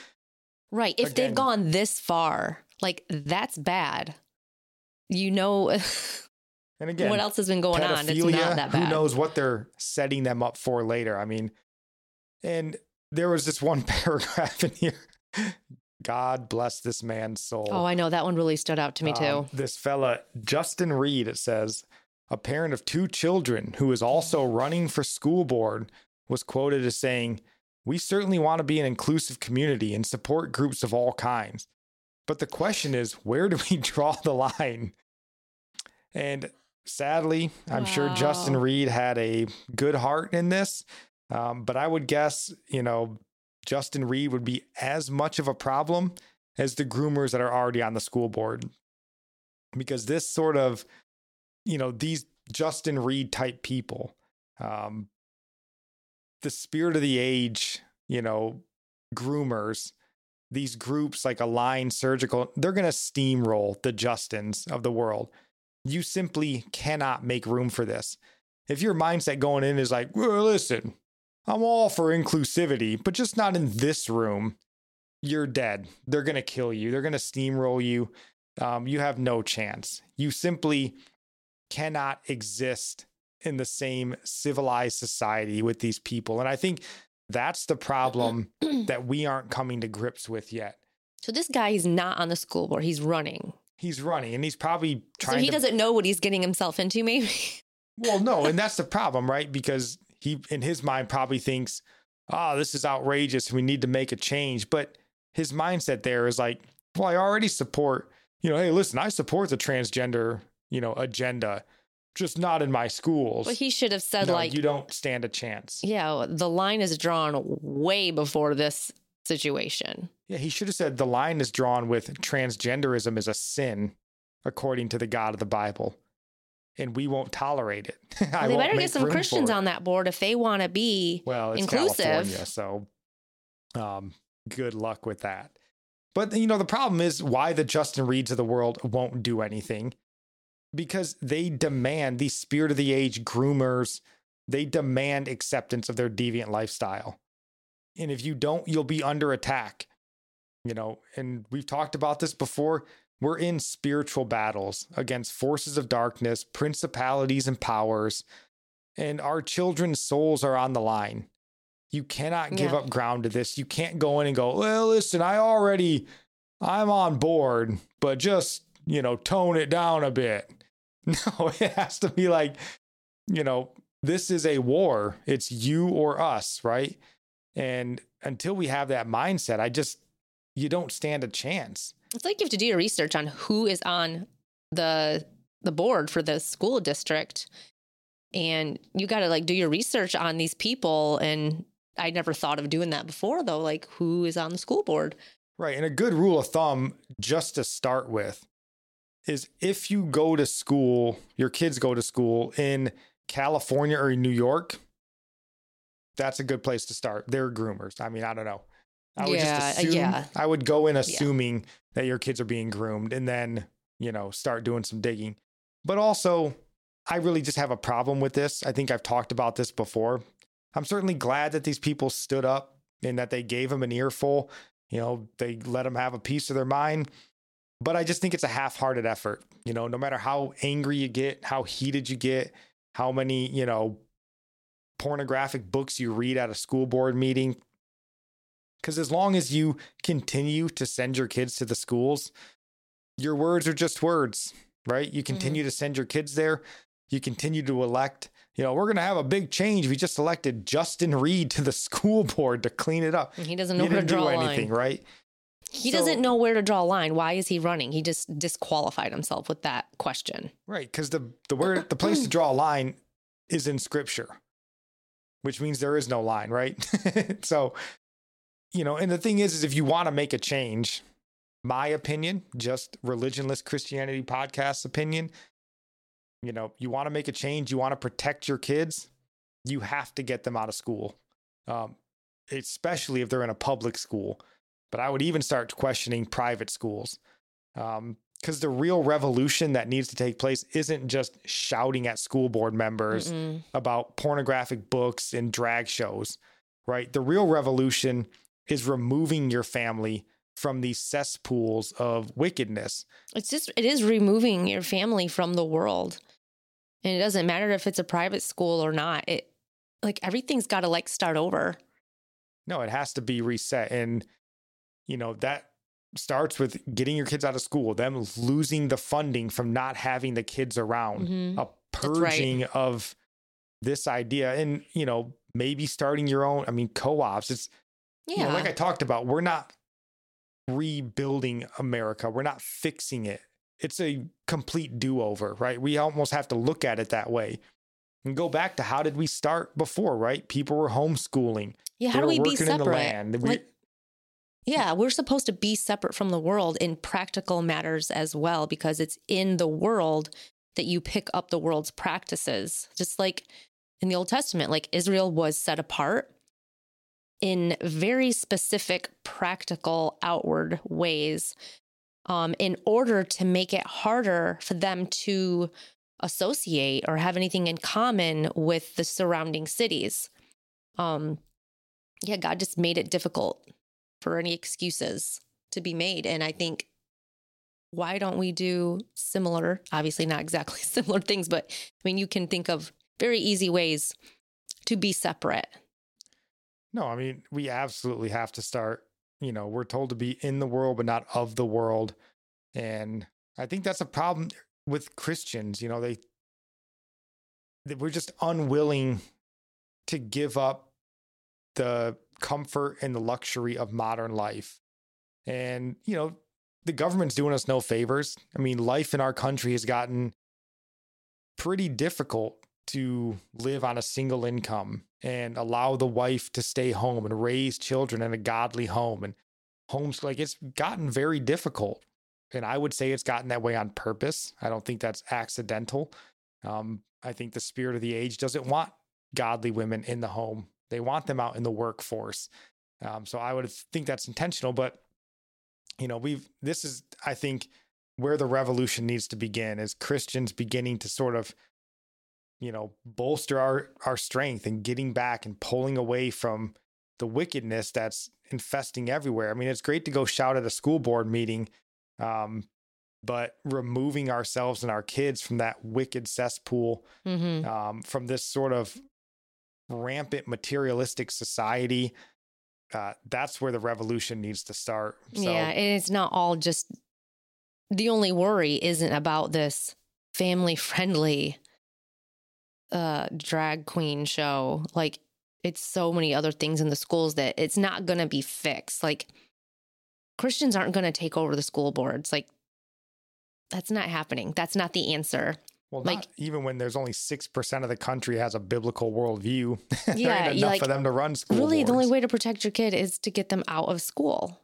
Right. If Again- they've gone this far, like that's bad. You know *laughs* And again, what else has been going on? It's not that bad. Who knows what they're setting them up for later? I mean, and there was this one *laughs* paragraph in here. God bless this man's soul. Oh, I know that one really stood out to me too. Um, this fella, Justin Reed, it says, a parent of two children who is also running for school board, was quoted as saying, We certainly want to be an inclusive community and support groups of all kinds. But the question is, where do we *laughs* draw the line? And sadly, I'm sure Justin Reed had a good heart in this. Um, but I would guess, you know, Justin Reed would be as much of a problem as the groomers that are already on the school board. Because this sort of, you know, these Justin Reed type people, um, the spirit of the age, you know, groomers, these groups like Align Surgical, they're going to steamroll the Justins of the world. You simply cannot make room for this. If your mindset going in is like, well, listen, I'm all for inclusivity, but just not in this room, you're dead. They're going to kill you. They're going to steamroll you. um, you have no chance. You simply cannot exist in the same civilized society with these people. And I think that's the problem *clears throat* that we aren't coming to grips with yet. So this guy is not on the school board. He's running. He's running and he's probably trying So he to doesn't know what he's getting himself into, maybe. Well, no, and that's the *laughs* problem, right? Because he in his mind probably thinks, "Oh, this is outrageous. We need to make a change." But his mindset there is like, "Well, I already support, you know, hey, listen, I support the transgender, you know, agenda, just not in my schools." But he should have said, No, like, you don't stand a chance. yeah, the line is drawn way before this situation. Yeah, he should have said the line is drawn with transgenderism is a sin according to the God of the Bible. And we won't tolerate it. *laughs* Well, they better get some Christians on that board if they want to be Well, it's inclusive. California, so um, good luck with that. But you know, the problem is why the Justin Reeds of the world won't do anything because they demand these spirit of the age groomers. They demand acceptance of their deviant lifestyle, and if you don't, you'll be under attack. You know, and we've talked about this before. We're in spiritual battles against forces of darkness, principalities, and powers, and our children's souls are on the line. You cannot give Yeah. up ground to this. You can't go in and go, well, listen, I already, I'm on board, but just, you know, tone it down a bit. *laughs* No, it has to be like, you know, this is a war. It's you or us, right? And until we have that mindset, I just, you don't stand a chance. It's like you have to do your research on who is on the the board for the school district, and you got to like do your research on these people. And I never thought of doing that before, though. Like who is on the school board? Right. And a good rule of thumb, just to start with, is if you go to school, your kids go to school in California or in New York, that's a good place to start. They're groomers. I mean, I don't know. I would Yeah, just uh, assume, yeah. I would go in assuming that your kids are being groomed and then, you know, start doing some digging. But also, I really just have a problem with this. I think I've talked about this before. I'm certainly glad that these people stood up and that they gave him an earful. You know, they let him have a piece of their mind. But I just think it's a half hearted effort. You know, no matter how angry you get, how heated you get, how many, you know, pornographic books you read at a school board meeting. Because as long as you continue to send your kids to the schools, your words are just words, right? You mm-hmm. continue to send your kids there. You continue to elect, you know, we're going to have a big change. We just elected Justin Reed to the *laughs* school board to clean it up. He doesn't know You where to draw do anything, line. right? He So- doesn't know where to draw a line. Why is he running? He just disqualified himself with that question. Right, because the the word the place to draw a line is in scripture, which means there is no line, right? *laughs* so, you know, and the thing is, is if you want to make a change, my opinion, just religionless Christianity podcast opinion, you know, you want to make a change, you want to protect your kids, you have to get them out of school, um, especially if they're in a public school. But I would even start questioning private schools. Um, because the real revolution that needs to take place isn't just shouting at school board members Mm-mm. about pornographic books and drag shows, right? The real revolution is removing your family from these cesspools of wickedness. It's just it is removing your family from the world. And it doesn't matter if it's a private school or not. It like everything's got to like start over. No, it has to be reset. And, you know, that starts with getting your kids out of school, them losing the funding from not having the kids around, Mhm. a That's right. purging of this idea. And, you know, maybe starting your own, I mean, co ops. It's, Yeah. you know, like I talked about, we're not rebuilding America. We're not fixing it. It's a complete do over, right? We almost have to look at it that way and go back to how did we start before, right? People were homeschooling. yeah, how do we be separate? Like, yeah, we're supposed to be separate from the world in practical matters as well because it's in the world that you pick up the world's practices. Just like in the Old Testament, like Israel was set apart in very specific, practical, outward ways um, in order to make it harder for them to associate or have anything in common with the surrounding cities. Um, yeah, God just made it difficult for any excuses to be made. And I think why don't we do similar, obviously not exactly *laughs* similar things, but I mean, you can think of very easy ways to be separate. No, I mean, we absolutely have to start. You know, we're told to be in the world, but not of the world. And I think that's a problem with Christians. You know, they, they we're just unwilling to give up the comfort and the luxury of modern life. And, you know, the government's doing us no favors. I mean, life in our country has gotten pretty difficult to live on a single income and allow the wife to stay home and raise children in a godly home. And homes like it's gotten very difficult. And i would say it's gotten that way on purpose. I don't think that's accidental. Um, i think the spirit of the age doesn't want godly women in the home they want them out in the workforce um, so i would think that's intentional but you know we've this is i think where the revolution needs to begin is christians beginning to sort of you know, bolster our our strength and getting back and pulling away from the wickedness that's infesting everywhere. I mean, it's great to go shout at a school board meeting, um, but removing ourselves and our kids from that wicked cesspool, Mm-hmm. um, from this sort of rampant materialistic society, uh, that's where the revolution needs to start. So, yeah, and it's not all just the only worry isn't about this family friendly uh drag queen show. Like it's so many other things in the schools that it's not going to be fixed. Like Christians aren't going to take over the school boards. Like that's not happening. That's not the answer. Well, Like- not even when there's only six percent of the country has a biblical worldview, *laughs* Yeah, enough like- for them to run school. really, the only way to protect your kid is to get them out of school.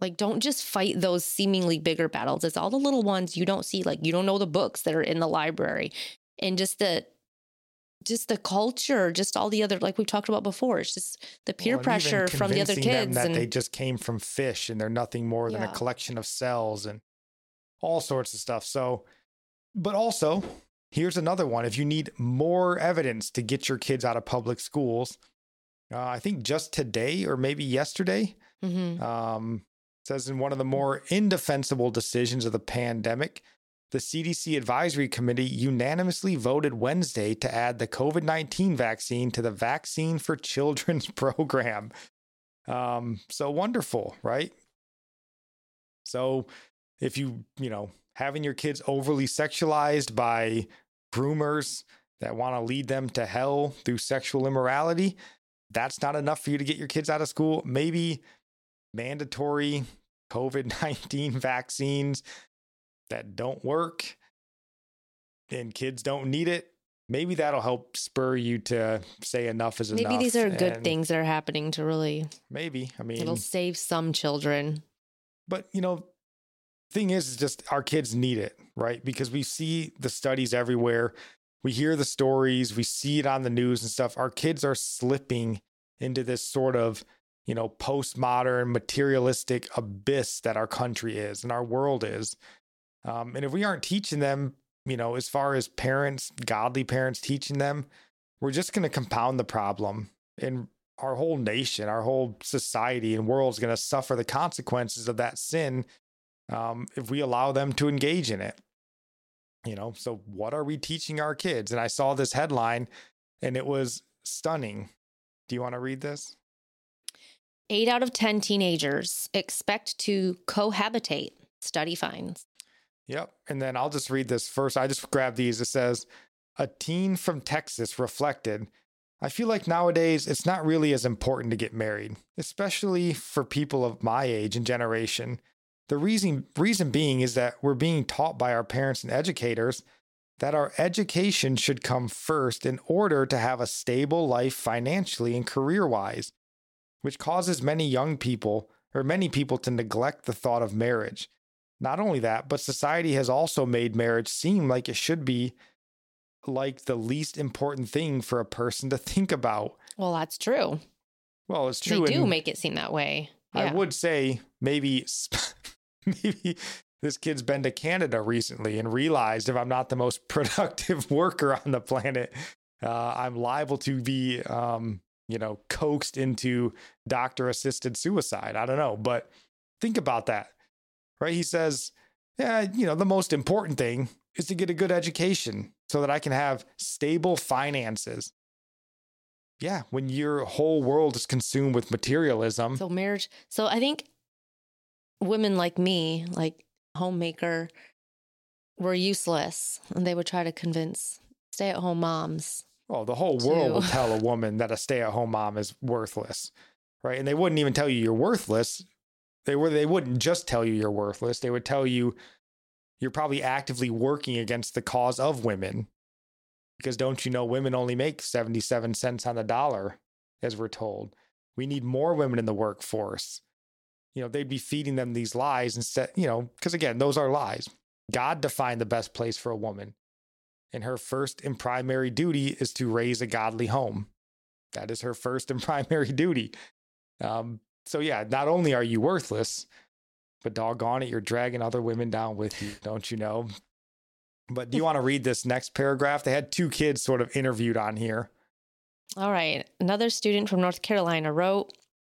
Like, don't just fight those seemingly bigger battles. It's all the little ones you don't see. Like, you don't know the books that are in the library, and just the, just the culture, just all the other, like we've talked about before. It's just the peer Well, pressure from the other kids, that and they just came from fish and they're nothing more than Yeah. a collection of cells and all sorts of stuff. So, but also, here's another one. If you need more evidence to get your kids out of public schools, uh, I think just today or maybe yesterday, Mhm. um, says in one of the more indefensible decisions of the pandemic, the CDC Advisory Committee unanimously voted Wednesday to add the COVID 19 vaccine to the Vaccine for Children's *laughs* program. Um, so wonderful, right? So if you, you know, having your kids overly sexualized by groomers that want to lead them to hell through sexual immorality, that's not enough for you to get your kids out of school. Maybe mandatory COVID 19 *laughs* vaccines that don't work and kids don't need it. Maybe that'll help spur you to say enough is enough. maybe these are good things that are happening to really. Maybe. I mean, It'll save some children. but you know, thing is, is just our kids need it, right? Because we see the studies everywhere. We hear the stories, we see it on the news and stuff. Our kids are slipping into this sort of, you know, postmodern materialistic abyss that our country is and our world is. Um, and if we aren't teaching them, you know, as far as parents, godly parents teaching them, we're just going to compound the problem. And our whole nation, our whole society and world is going to suffer the consequences of that sin um, if we allow them to engage in it. You know, so what are we teaching our kids? And I saw this headline and it was stunning. Do you want to read this? Eight out of 10 teenagers expect to cohabitate, study finds. Yep. And then I'll just read this first. I just grabbed these. It says, A teen from Texas reflected, I feel like nowadays it's not really as important to get married, especially for people of my age and generation. The reason, reason being is that we're being taught by our parents and educators that our education should come first in order to have a stable life financially and career wise, which causes many young people or many people to neglect the thought of marriage. Not only that, but society has also made marriage seem like it should be like the least important thing for a person to think about. Well, that's true. Well, it's true. They do and make it seem that way. I would say maybe *laughs* maybe this kid's been to Canada recently and realized if I'm not the most *laughs* productive worker on the planet, uh, I'm liable to be, um, you know, coaxed into doctor assisted suicide. I don't know, but think about that, right? He says yeah, you know, the most important thing is to get a good education so that I can have stable finances. Yeah, when your whole world is consumed with materialism. So marriage. So I think women like me, like homemaker, were useless, and they would try to convince stay-at-home moms. Well, the whole world will tell a woman that a stay-at-home mom is worthless, right? And they wouldn't even tell you you're worthless. They were they wouldn't just tell you you're worthless. They would tell you you're probably actively working against the cause of women. Because don't you know women only make 77 cents on the dollar as we're told. We need more women in the workforce. You know, they'd be feeding them these lies instead, you know, because again, those are lies. God defined the best place for a woman. And her first and primary duty is to raise a godly home. That is her first and *laughs* primary duty. Um, so, yeah, not only are you worthless, but doggone it, you're dragging other women down with you, don't you know? But do you want to read this next paragraph? They had two kids sort of interviewed on here. All right. Another student from North Carolina wrote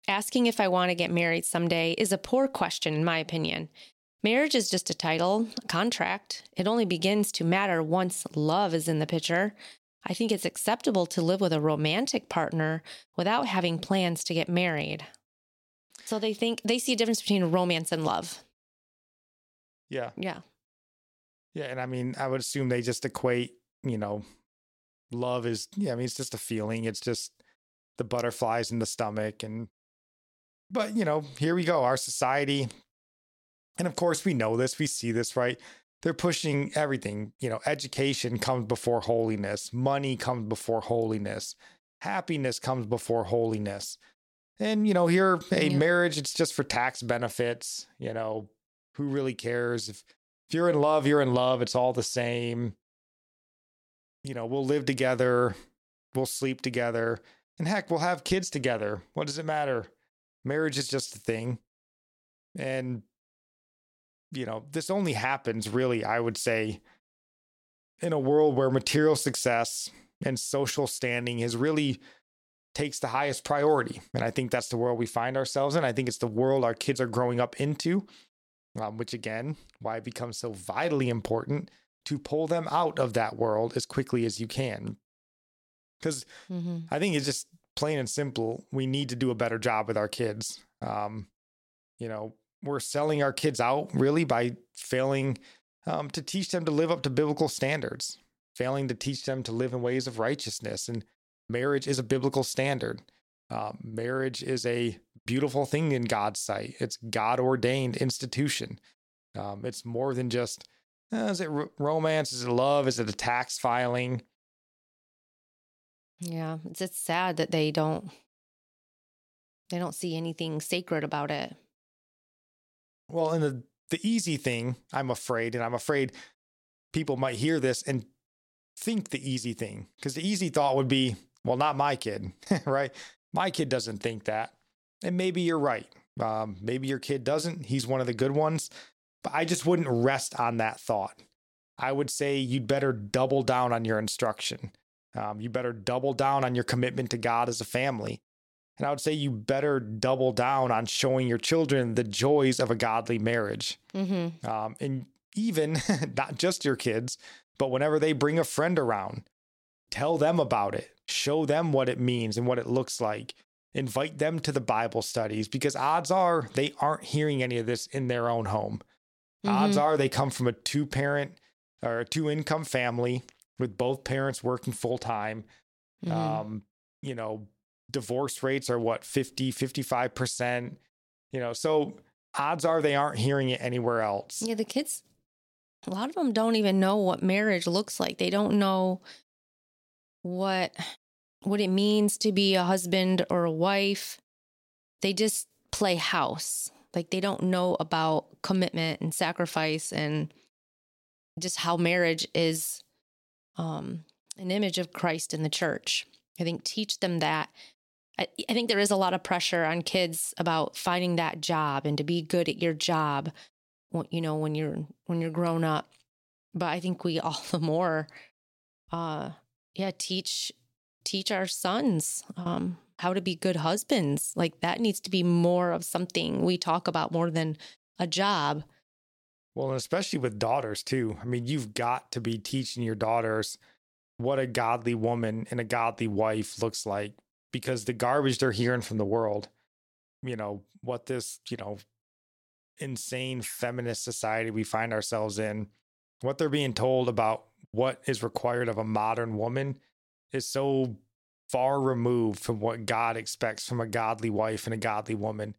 Asking if I want to get married someday is a poor question, in my opinion. Marriage is just a title, a contract. It only begins to matter once love is in the picture. I think it's acceptable to live with a romantic partner without having plans to get married. So they think they see a difference between romance and love. Yeah. Yeah. Yeah. And I mean, I would assume they just equate, you know, love is, yeah, I mean, it's just a feeling. It's just the butterflies in the stomach. And, but, you know, here we go. Our society, and of course, we know this, we see this, right? They're pushing everything. You know, education comes before holiness, money comes before holiness, happiness comes before holiness. And, you know, here, a Yeah. marriage, it's just for tax benefits. You know, who really cares? If, if you're in love, you're in love. It's all the same. You know, we'll live together, we'll sleep together, and heck, we'll have kids together. What does it matter? Marriage is just a thing. And, you know, this only happens really, I would say, in a world where material success and social standing is really takes the highest priority. And I think that's the world we find ourselves in. I think it's the world our kids are growing up into, um, which again, why it becomes so vitally important to pull them out of that world as quickly as you can. Because hmm I think it's just plain and simple. We need to do a better job with our kids. Um, you know, we're selling our kids out really by failing um, to teach them to live up to biblical standards, failing to teach them to live in ways of righteousness. And marriage is a biblical standard. Um, marriage is a beautiful thing in God's sight. It's God ordained institution. Um, it's more than just uh, is it ro- romance? Is it love? Is it a tax filing? Yeah. It's, it's sad that they don't they don't see anything sacred about it. Well, and the the easy thing, I'm afraid, and I'm afraid people might hear this and think the easy thing because the easy thought would be, well, not my kid, *laughs* right? My kid doesn't think that, and maybe you're right. Um, maybe your kid doesn't. He's one of the good ones, but I just wouldn't rest on that thought. I would say you'd better double down on your instruction. Um, you better double down on your commitment to God as a family. And I would say you better double down on showing your children the joys of a godly marriage. Mm-hmm. Um, and even *laughs* not just your kids, but whenever they bring a friend around, tell them about it, show them what it means and what it looks like. Invite them to the Bible studies because odds are they aren't hearing any of this in their own home. Odds Mhm. are they come from a two parent or a two income family with both parents working full time. Mhm. Um, you know, divorce rates are what 50, 55%. You know, so odds are they aren't hearing it anywhere else. Yeah, the kids, a lot of them don't even know what marriage looks like. They don't know what what it means to be a husband or a wife. They just play house. Like they don't know about commitment and sacrifice and just how marriage is um, an image of Christ in the church. I think teach them that. I, I think there is a lot of pressure on kids about finding that job and to be good at your job you know when you're when you're grown up but i think we all *laughs* the more uh yeah teach teach our sons um how to be good husbands like that needs to be more of something we talk about more than a job Well, and especially with daughters too. I mean, you've got to be teaching your daughters what a godly woman and a godly wife looks like because the garbage they're hearing from the world, you know, what this, you know, insane feminist society we find ourselves in, what they're being told about what is required of a modern woman is so far removed from what God expects from a godly wife and a godly woman.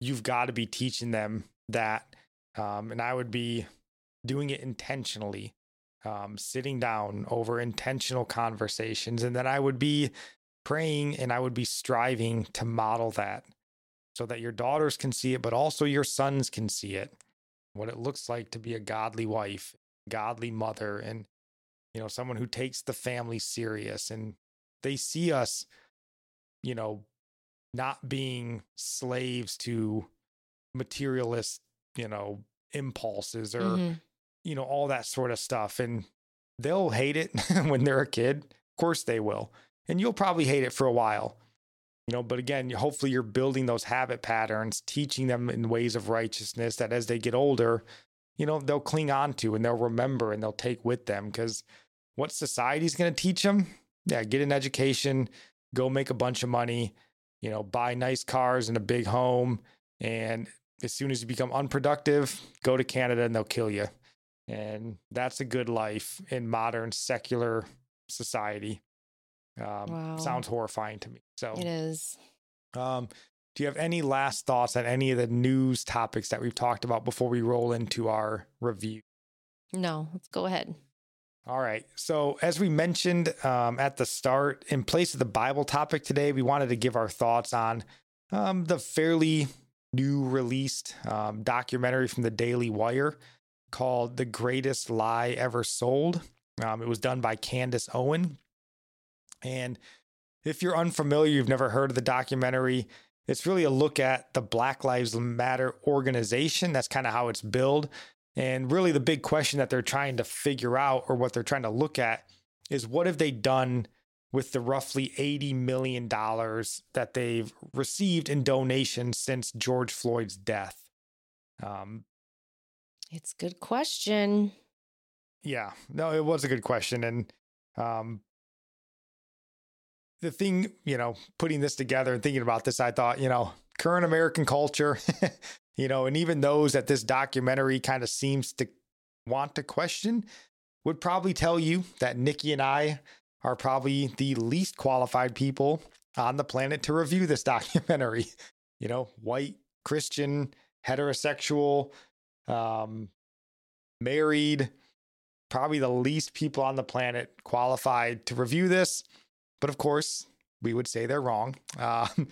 You've got to be teaching them that. Um, and I would be doing it intentionally, um, sitting down over intentional conversations. And then I would be praying and I would be striving to model that so that your daughters can see it, but also your sons can see it. What it looks like to be a godly wife, godly mother, and you know, someone who takes the family serious and they see us, you know, not being slaves to materialist, you know, impulses or, mm-hmm. you know, all that sort of stuff. And they'll hate it *laughs* when they're a kid. Of course they will. And you'll probably hate it for a while. You know, but again, hopefully you're building those habit patterns, teaching them in ways of righteousness that as they get older, you know, they'll cling on to and they'll remember and they'll take with them because what society's going to teach them? Yeah, get an education, go make a bunch of money, you know, buy nice cars and a big home. And as soon as you become unproductive, go to Canada and they'll kill you. And that's a good life in modern secular society. Um, wow. Sounds horrifying to me. So it is. Um, do you have any last thoughts on any of the news topics that we've talked about before we roll into our review? No, let's go ahead. All right. So, as we mentioned um, at the start, in place of the Bible topic today, we wanted to give our thoughts on um, the fairly new released um, documentary from the Daily Wire called The Greatest Lie Ever Sold. Um, it was done by Candace Owen. And if you're unfamiliar, you've never heard of the documentary, it's really a look at the Black Lives Matter organization. That's kind of how it's billed. And really, the big question that they're trying to figure out or what they're trying to look at is what have they done with the roughly $80 million that they've received in donations since George Floyd's death? Um, it's a good question. Yeah, no, it was a good question. And um, the thing, you know, putting this together and thinking about this, I thought, you know, current American culture, *laughs* you know, and even those that this documentary kind of seems to want to question would probably tell you that Nickie and I are probably the least qualified people on the planet to review this *laughs* documentary. You know, white, Christian, heterosexual, um, married, probably the least people on the planet qualified to review this. But of course, we would say they're wrong. *laughs* Um,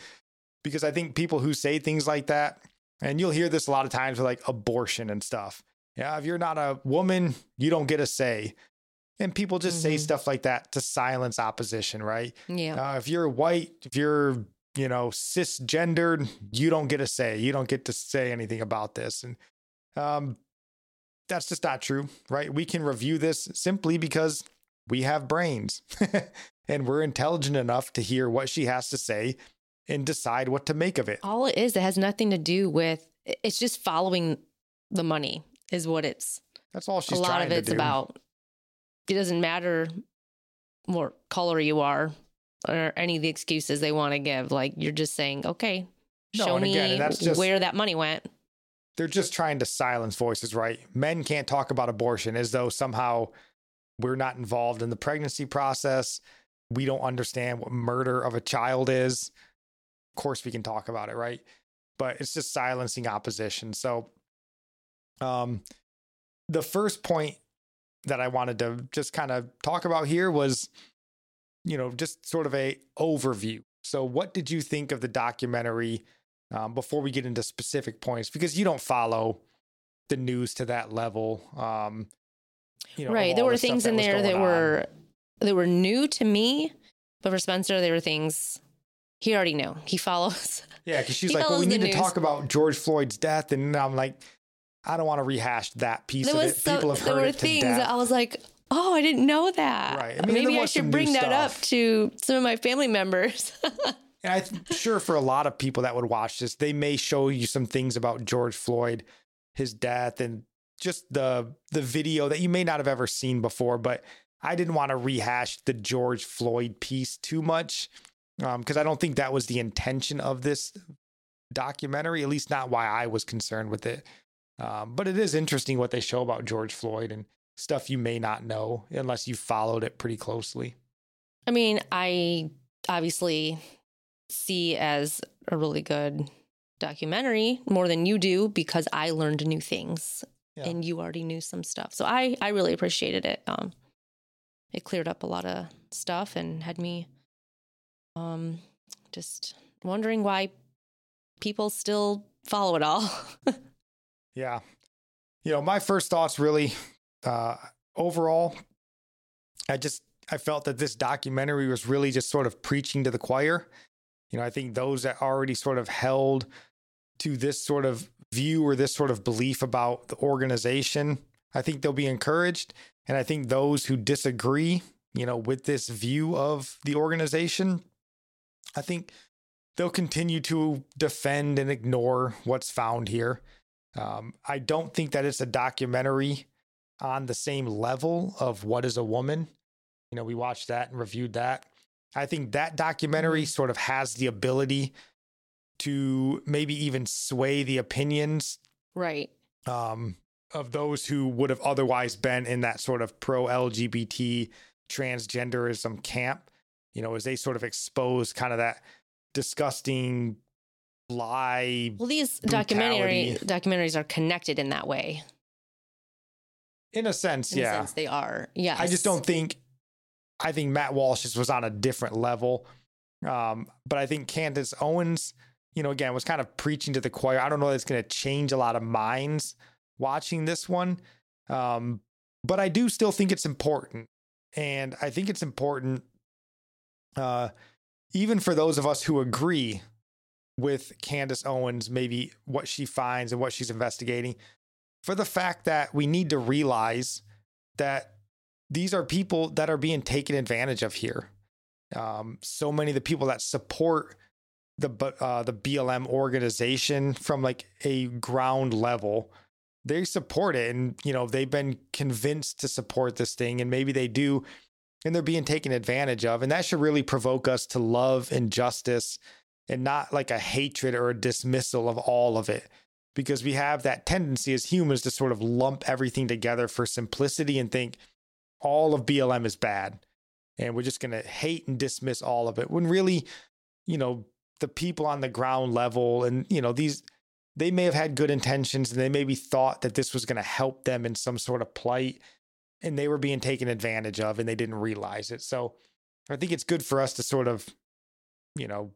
because I think people who say things like that, and you'll hear this a lot of times with like abortion and stuff. Yeah, if you're not a woman, you don't get a say. And people just mm-hmm. say stuff like that to silence opposition, right? Yeah. Uh, if you're white, if you're, you know, cisgendered, you don't get a say. You don't get to say anything about this. And um, that's just not true, right? We can review this simply because we have brains *laughs* and we're intelligent enough to hear what she has to say and decide what to make of it. All it is, it has nothing to do with it's just following the money is what it's. That's all she's. A lot of it's about. It doesn't matter what color you are or any of the excuses they want to give. Like you're just saying, okay, no, show me again, just, where that money went. They're just trying to silence voices, right? Men can't talk about abortion as though somehow we're not involved in the pregnancy process. We don't understand what murder of a child is course we can talk about it, right? But it's just silencing opposition. So, um, the first point that I wanted to just kind of talk about here was, you know, just sort of a overview. So, what did you think of the documentary um, before we get into specific points? Because you don't follow the news to that level. Um, you know, right. There were the things in there that on. were that were new to me, but for Spencer, there were things he already knew. He follows. *laughs* Yeah, because she's like, well, we need news. to talk about George Floyd's death, and I'm like, I don't want to rehash that piece there of it. So, People have heard there were it things I was like, oh, I didn't know that. Right. I mean, Maybe I should bring that up to some of my family members. *laughs* and I'm sure for a lot of people that would watch this, they may show you some things about George Floyd, his death, and just the the video that you may not have ever seen before, but I didn't want to rehash the George Floyd piece too much because um, I don't think that was the intention of this documentary, at least not why I was concerned with it. Um, but it is interesting what they show about George Floyd and stuff you may not know unless you followed it pretty closely. I mean, I obviously see as a really good documentary more than you do because I learned new things yeah. and you already knew some stuff. So I I really appreciated it. Um it cleared up a lot of stuff and had me um just wondering why people still follow it all. *laughs* yeah. You know, my first thoughts really uh overall I just I felt that this documentary was really just sort of preaching to the choir. You know, I think those that already sort of held to this sort of view or this sort of belief about the organization, I think they'll be encouraged. And I think those who disagree, you know, with this view of the organization, I think they'll continue to defend and ignore what's found here. Um, I don't think that it's a documentary on the same level of What is a Woman. You know, we watched that and reviewed that. I think that documentary mm-hmm. sort of has the ability to maybe even sway the opinions right um, of those who would have otherwise been in that sort of pro lgbt transgenderism camp you know as they sort of expose kind of that disgusting lie well these documentary documentaries are connected in that way in a sense in yeah a sense they are yeah i just don't think i think matt walsh just was on a different level um, but i think candace owens you know, again, was kind of preaching to the choir. I don't know that it's going to change a lot of minds watching this one. Um, but I do still think it's important. And I think it's important, uh, even for those of us who agree with Candace Owens, maybe what she finds and what she's investigating, for the fact that we need to realize that these are people that are being taken advantage of here. Um, so many of the people that support the uh, the BLM organization from like a ground level. They support it, and you know they've been convinced to support this thing, and maybe they do, and they're being taken advantage of, and that should really provoke us to love and justice, and not like a hatred or a dismissal of all of it, because we have that tendency as humans to sort of lump everything together for simplicity and think all of BLM is bad, and we're just gonna hate and dismiss all of it. When really, you know, the people on the ground level and you know these they may have had good intentions and they maybe thought that this was going to help them in some sort of plight and they were being taken advantage of and they didn't realize it so i think it's good for us to sort of you know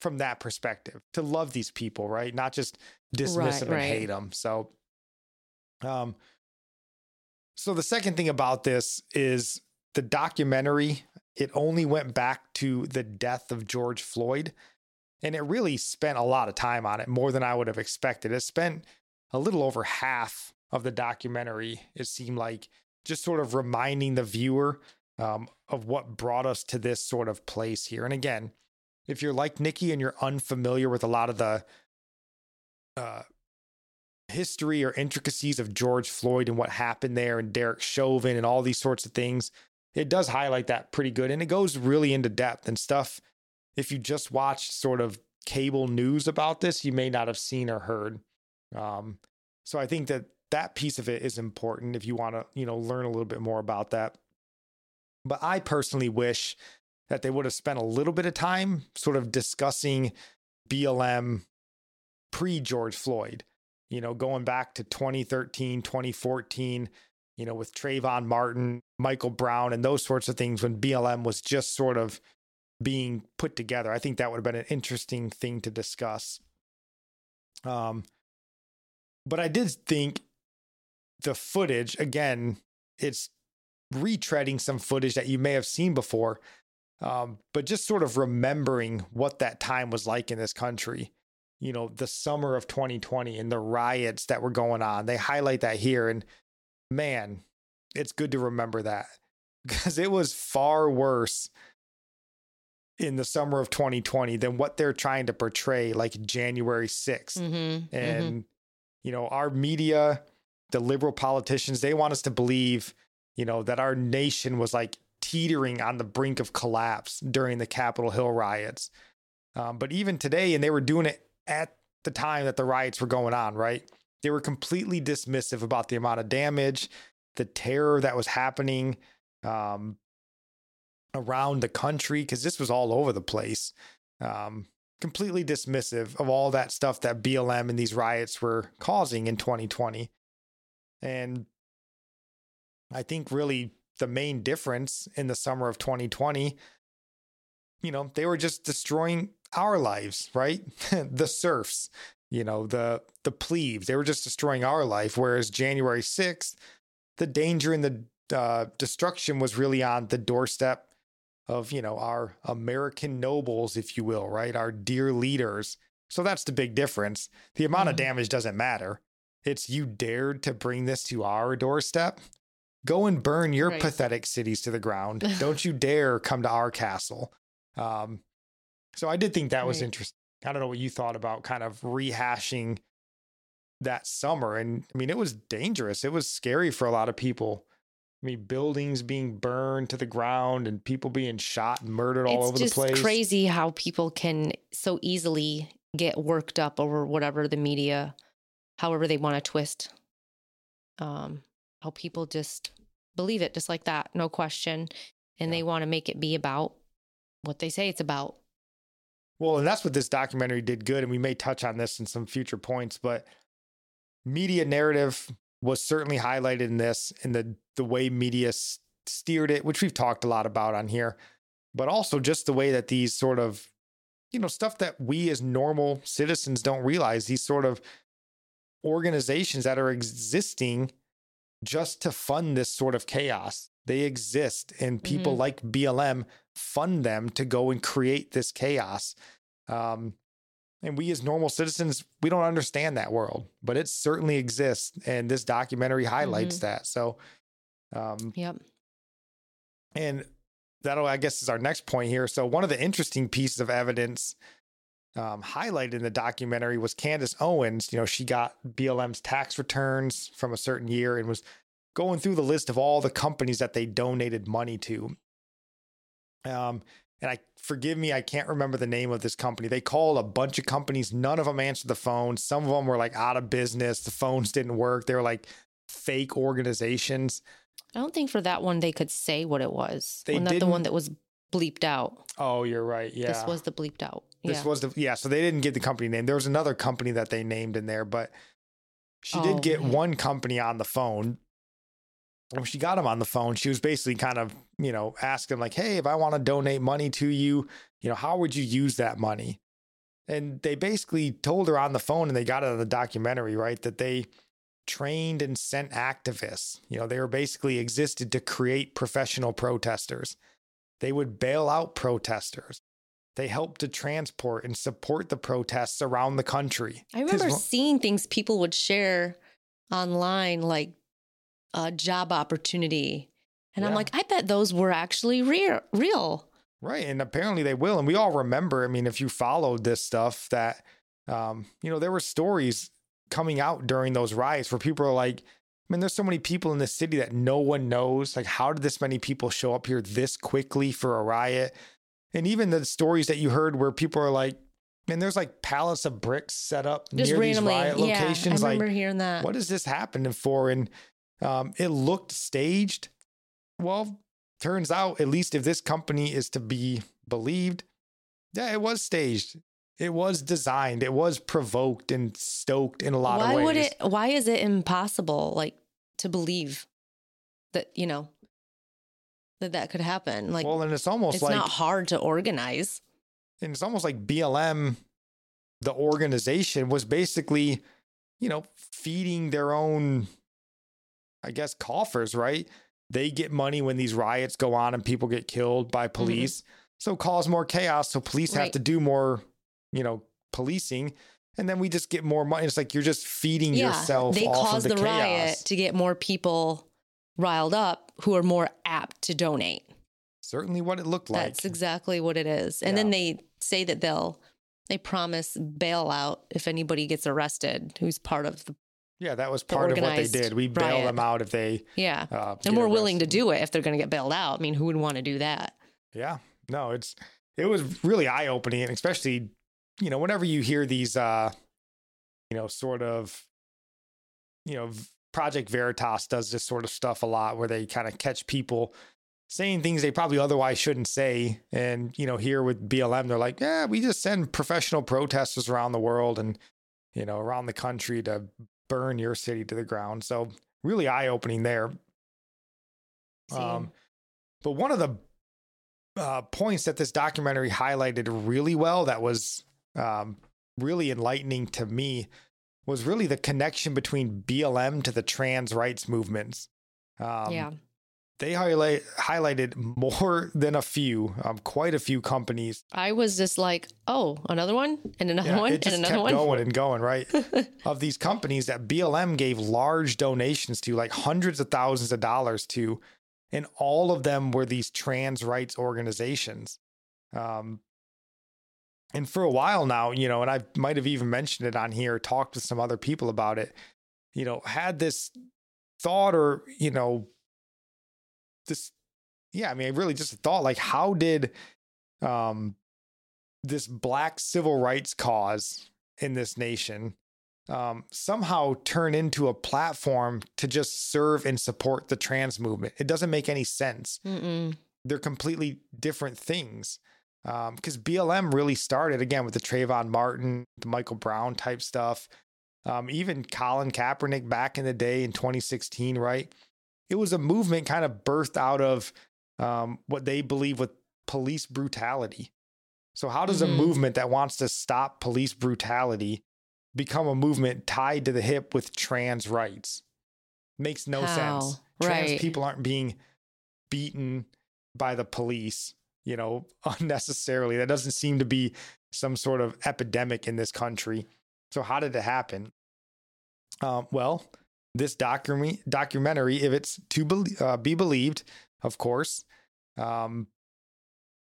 from that perspective to love these people right not just dismiss right, them and right. hate them so um so the second thing about this is the documentary it only went back to the death of george floyd and it really spent a lot of time on it, more than I would have expected. It spent a little over half of the documentary, it seemed like, just sort of reminding the viewer um, of what brought us to this sort of place here. And again, if you're like Nickie and you're unfamiliar with a lot of the uh, history or intricacies of George Floyd and what happened there and Derek Chauvin and all these sorts of things, it does highlight that pretty good. And it goes really into depth and stuff if you just watched sort of cable news about this, you may not have seen or heard. Um, so I think that that piece of it is important if you want to, you know, learn a little bit more about that. But I personally wish that they would have spent a little bit of time sort of discussing BLM pre George Floyd, you know, going back to 2013, 2014, you know, with Trayvon Martin, Michael Brown, and those sorts of things when BLM was just sort of being put together. I think that would have been an interesting thing to discuss. Um, but I did think the footage again, it's retreading some footage that you may have seen before, um, but just sort of remembering what that time was like in this country. You know, the summer of 2020 and the riots that were going on. They highlight that here, and man, it's good to remember that *laughs* because it was far worse in the summer of 2020 than what they're trying to portray like January 6th. Mm-hmm, mm-hmm. and, mm-hmm. you know, our media the liberal politicians, they want us to believe, you know, that our nation was like teetering on the brink of collapse during the Capitol Hill riots. Um, but even today, and they were doing it at the time that the riots were going on, right? They were completely dismissive about the amount of damage, the terror that was happening um, around the country, because this was all over the place. Um, completely dismissive of all that stuff that BLM and these riots were causing in 2020. And I think really the main difference in the summer of 2020, you know, they were just destroying our lives, right? *laughs* the serfs, you know, the the plebes, they were just destroying our life. Whereas January 6th, the danger and the uh, destruction was really on the doorstep of, you know, our American nobles, if you will, right? Our dear leaders. So that's the big difference. The amount mm-hmm. of damage doesn't matter. It's you dared to bring this to our doorstep. Go and burn your right. pathetic cities to the ground. *laughs* Don't you dare come to our castle. Um, so I did think that was interesting. I don't know what you thought about kind of rehashing that summer. And I mean, it was dangerous. It was scary for a lot of people. I mean, buildings being burned to the ground and people being shot and murdered all it's over the place. It's crazy how people can so easily get worked up over whatever the media, however they want to twist. Um, how people just believe it just like that, no question. And yeah. they want to make it be about what they say it's about. Well, and that's what this documentary did good. And we may touch on this in some future points, but media narrative was certainly highlighted in this in the the way media steered it, which we've talked a lot about on here, but also just the way that these sort of you know stuff that we as normal citizens don't realize these sort of organizations that are existing just to fund this sort of chaos. They exist, and people mm-hmm. like BLM fund them to go and create this chaos. Um, and we as normal citizens, we don't understand that world, but it certainly exists. And this documentary highlights mm-hmm. that. So, um, yep. And that'll, I guess, is our next point here. So, one of the interesting pieces of evidence um, highlighted in the documentary was Candace Owens. You know, she got BLM's tax returns from a certain year and was going through the list of all the companies that they donated money to. Um, and I forgive me, I can't remember the name of this company. They called a bunch of companies, none of them answered the phone. Some of them were like out of business, the phones didn't work. They were like fake organizations. I don't think for that one they could say what it was. They not the one that was bleeped out. Oh, you're right. Yeah. This was the bleeped out. This yeah. was the yeah, so they didn't get the company name. There was another company that they named in there, but she oh, did get one company on the phone when she got him on the phone, she was basically kind of, you know, asking like, "Hey, if I want to donate money to you, you know, how would you use that money?" And they basically told her on the phone, and they got it on the documentary, right, that they trained and sent activists. You know, they were basically existed to create professional protesters. They would bail out protesters. They helped to transport and support the protests around the country. I remember seeing things people would share online, like a job opportunity. And yeah. I'm like, I bet those were actually real, real. Right. And apparently they will. And we all remember, I mean, if you followed this stuff, that, um, you know, there were stories coming out during those riots where people are like, I mean, there's so many people in this city that no one knows. Like, how did this many people show up here this quickly for a riot? And even the stories that you heard where people are like, man, there's like pallets of bricks set up Just near randomly. these riot locations. Yeah, I remember like, hearing that. What is this happening for? And um, it looked staged. Well, turns out, at least if this company is to be believed, yeah, it was staged. It was designed. It was provoked and stoked in a lot why of ways. Why Would it, why is it impossible, like, to believe that you know that that could happen? Like, well, and it's almost it's like not hard to organize. And it's almost like BLM, the organization, was basically, you know, feeding their own I guess, coffers, right? They get money when these riots go on and people get killed by mm-hmm. police. Mm-hmm. So cause more chaos. So police right. have to do more, you know, policing. And then we just get more money. It's like you're just feeding yourself. yeah, yourself. They cause the, the riot to get more people riled up who are more apt to donate. Certainly what it looked like. That's exactly what it is. And yeah. then they say that they'll they promise bailout if anybody gets arrested who's part of the Yeah, that was The part of what they did. We bail riot. them out if they. Yeah. Uh, and we're willing to do it if they're going to get bailed out. I mean, who would want to do that? Yeah, no, it's it was really eye opening, and especially you know whenever you hear these, uh, you know, sort of, you know, Project Veritas does this sort of stuff a lot, where they kind of catch people saying things they probably otherwise shouldn't say, and you know, here with BLM, they're like, yeah, we just send professional protesters around the world and you know around the country to burn your city to the ground. So really eye opening there. Um, but one of the uh, points that this documentary highlighted really well that was um, really enlightening to me was really the connection between BLM to the trans rights movements. Um, yeah. They highlight, highlighted more *laughs* than a few, um, quite a few companies. I was just like, oh, another one and another Yeah, one and another kept one. going and going, right? *laughs* of these companies that BLM gave large donations to, like hundreds of thousands of dollars to, and all of them were these trans rights organizations. Um, and for a while now, you know, and I might have even mentioned it on here, talked with some other people about it, you know, had this thought or, you know, this, yeah, I mean, really just a thought like, how did um, this black civil rights cause in this nation um, somehow turn into a platform to just serve and support the trans movement. It doesn't make any sense. Mm-mm. They're completely different things. Because BLM really started again with the Trayvon Martin, the Michael Brown type stuff. Um, even Colin Kaepernick back in the day in 2016, right? It was a movement kind of birthed out of um, what they believe with police brutality. So, how does Mhm. a movement that wants to stop police brutality become a movement tied to the hip with trans rights? Makes no How? sense. Trans Right. people aren't being beaten by the police, you know, *laughs* unnecessarily. That doesn't seem to be some sort of epidemic in this country. So, how did it happen? Um, well, this documentary, documentary, if it's to be, uh, be believed, of course, um,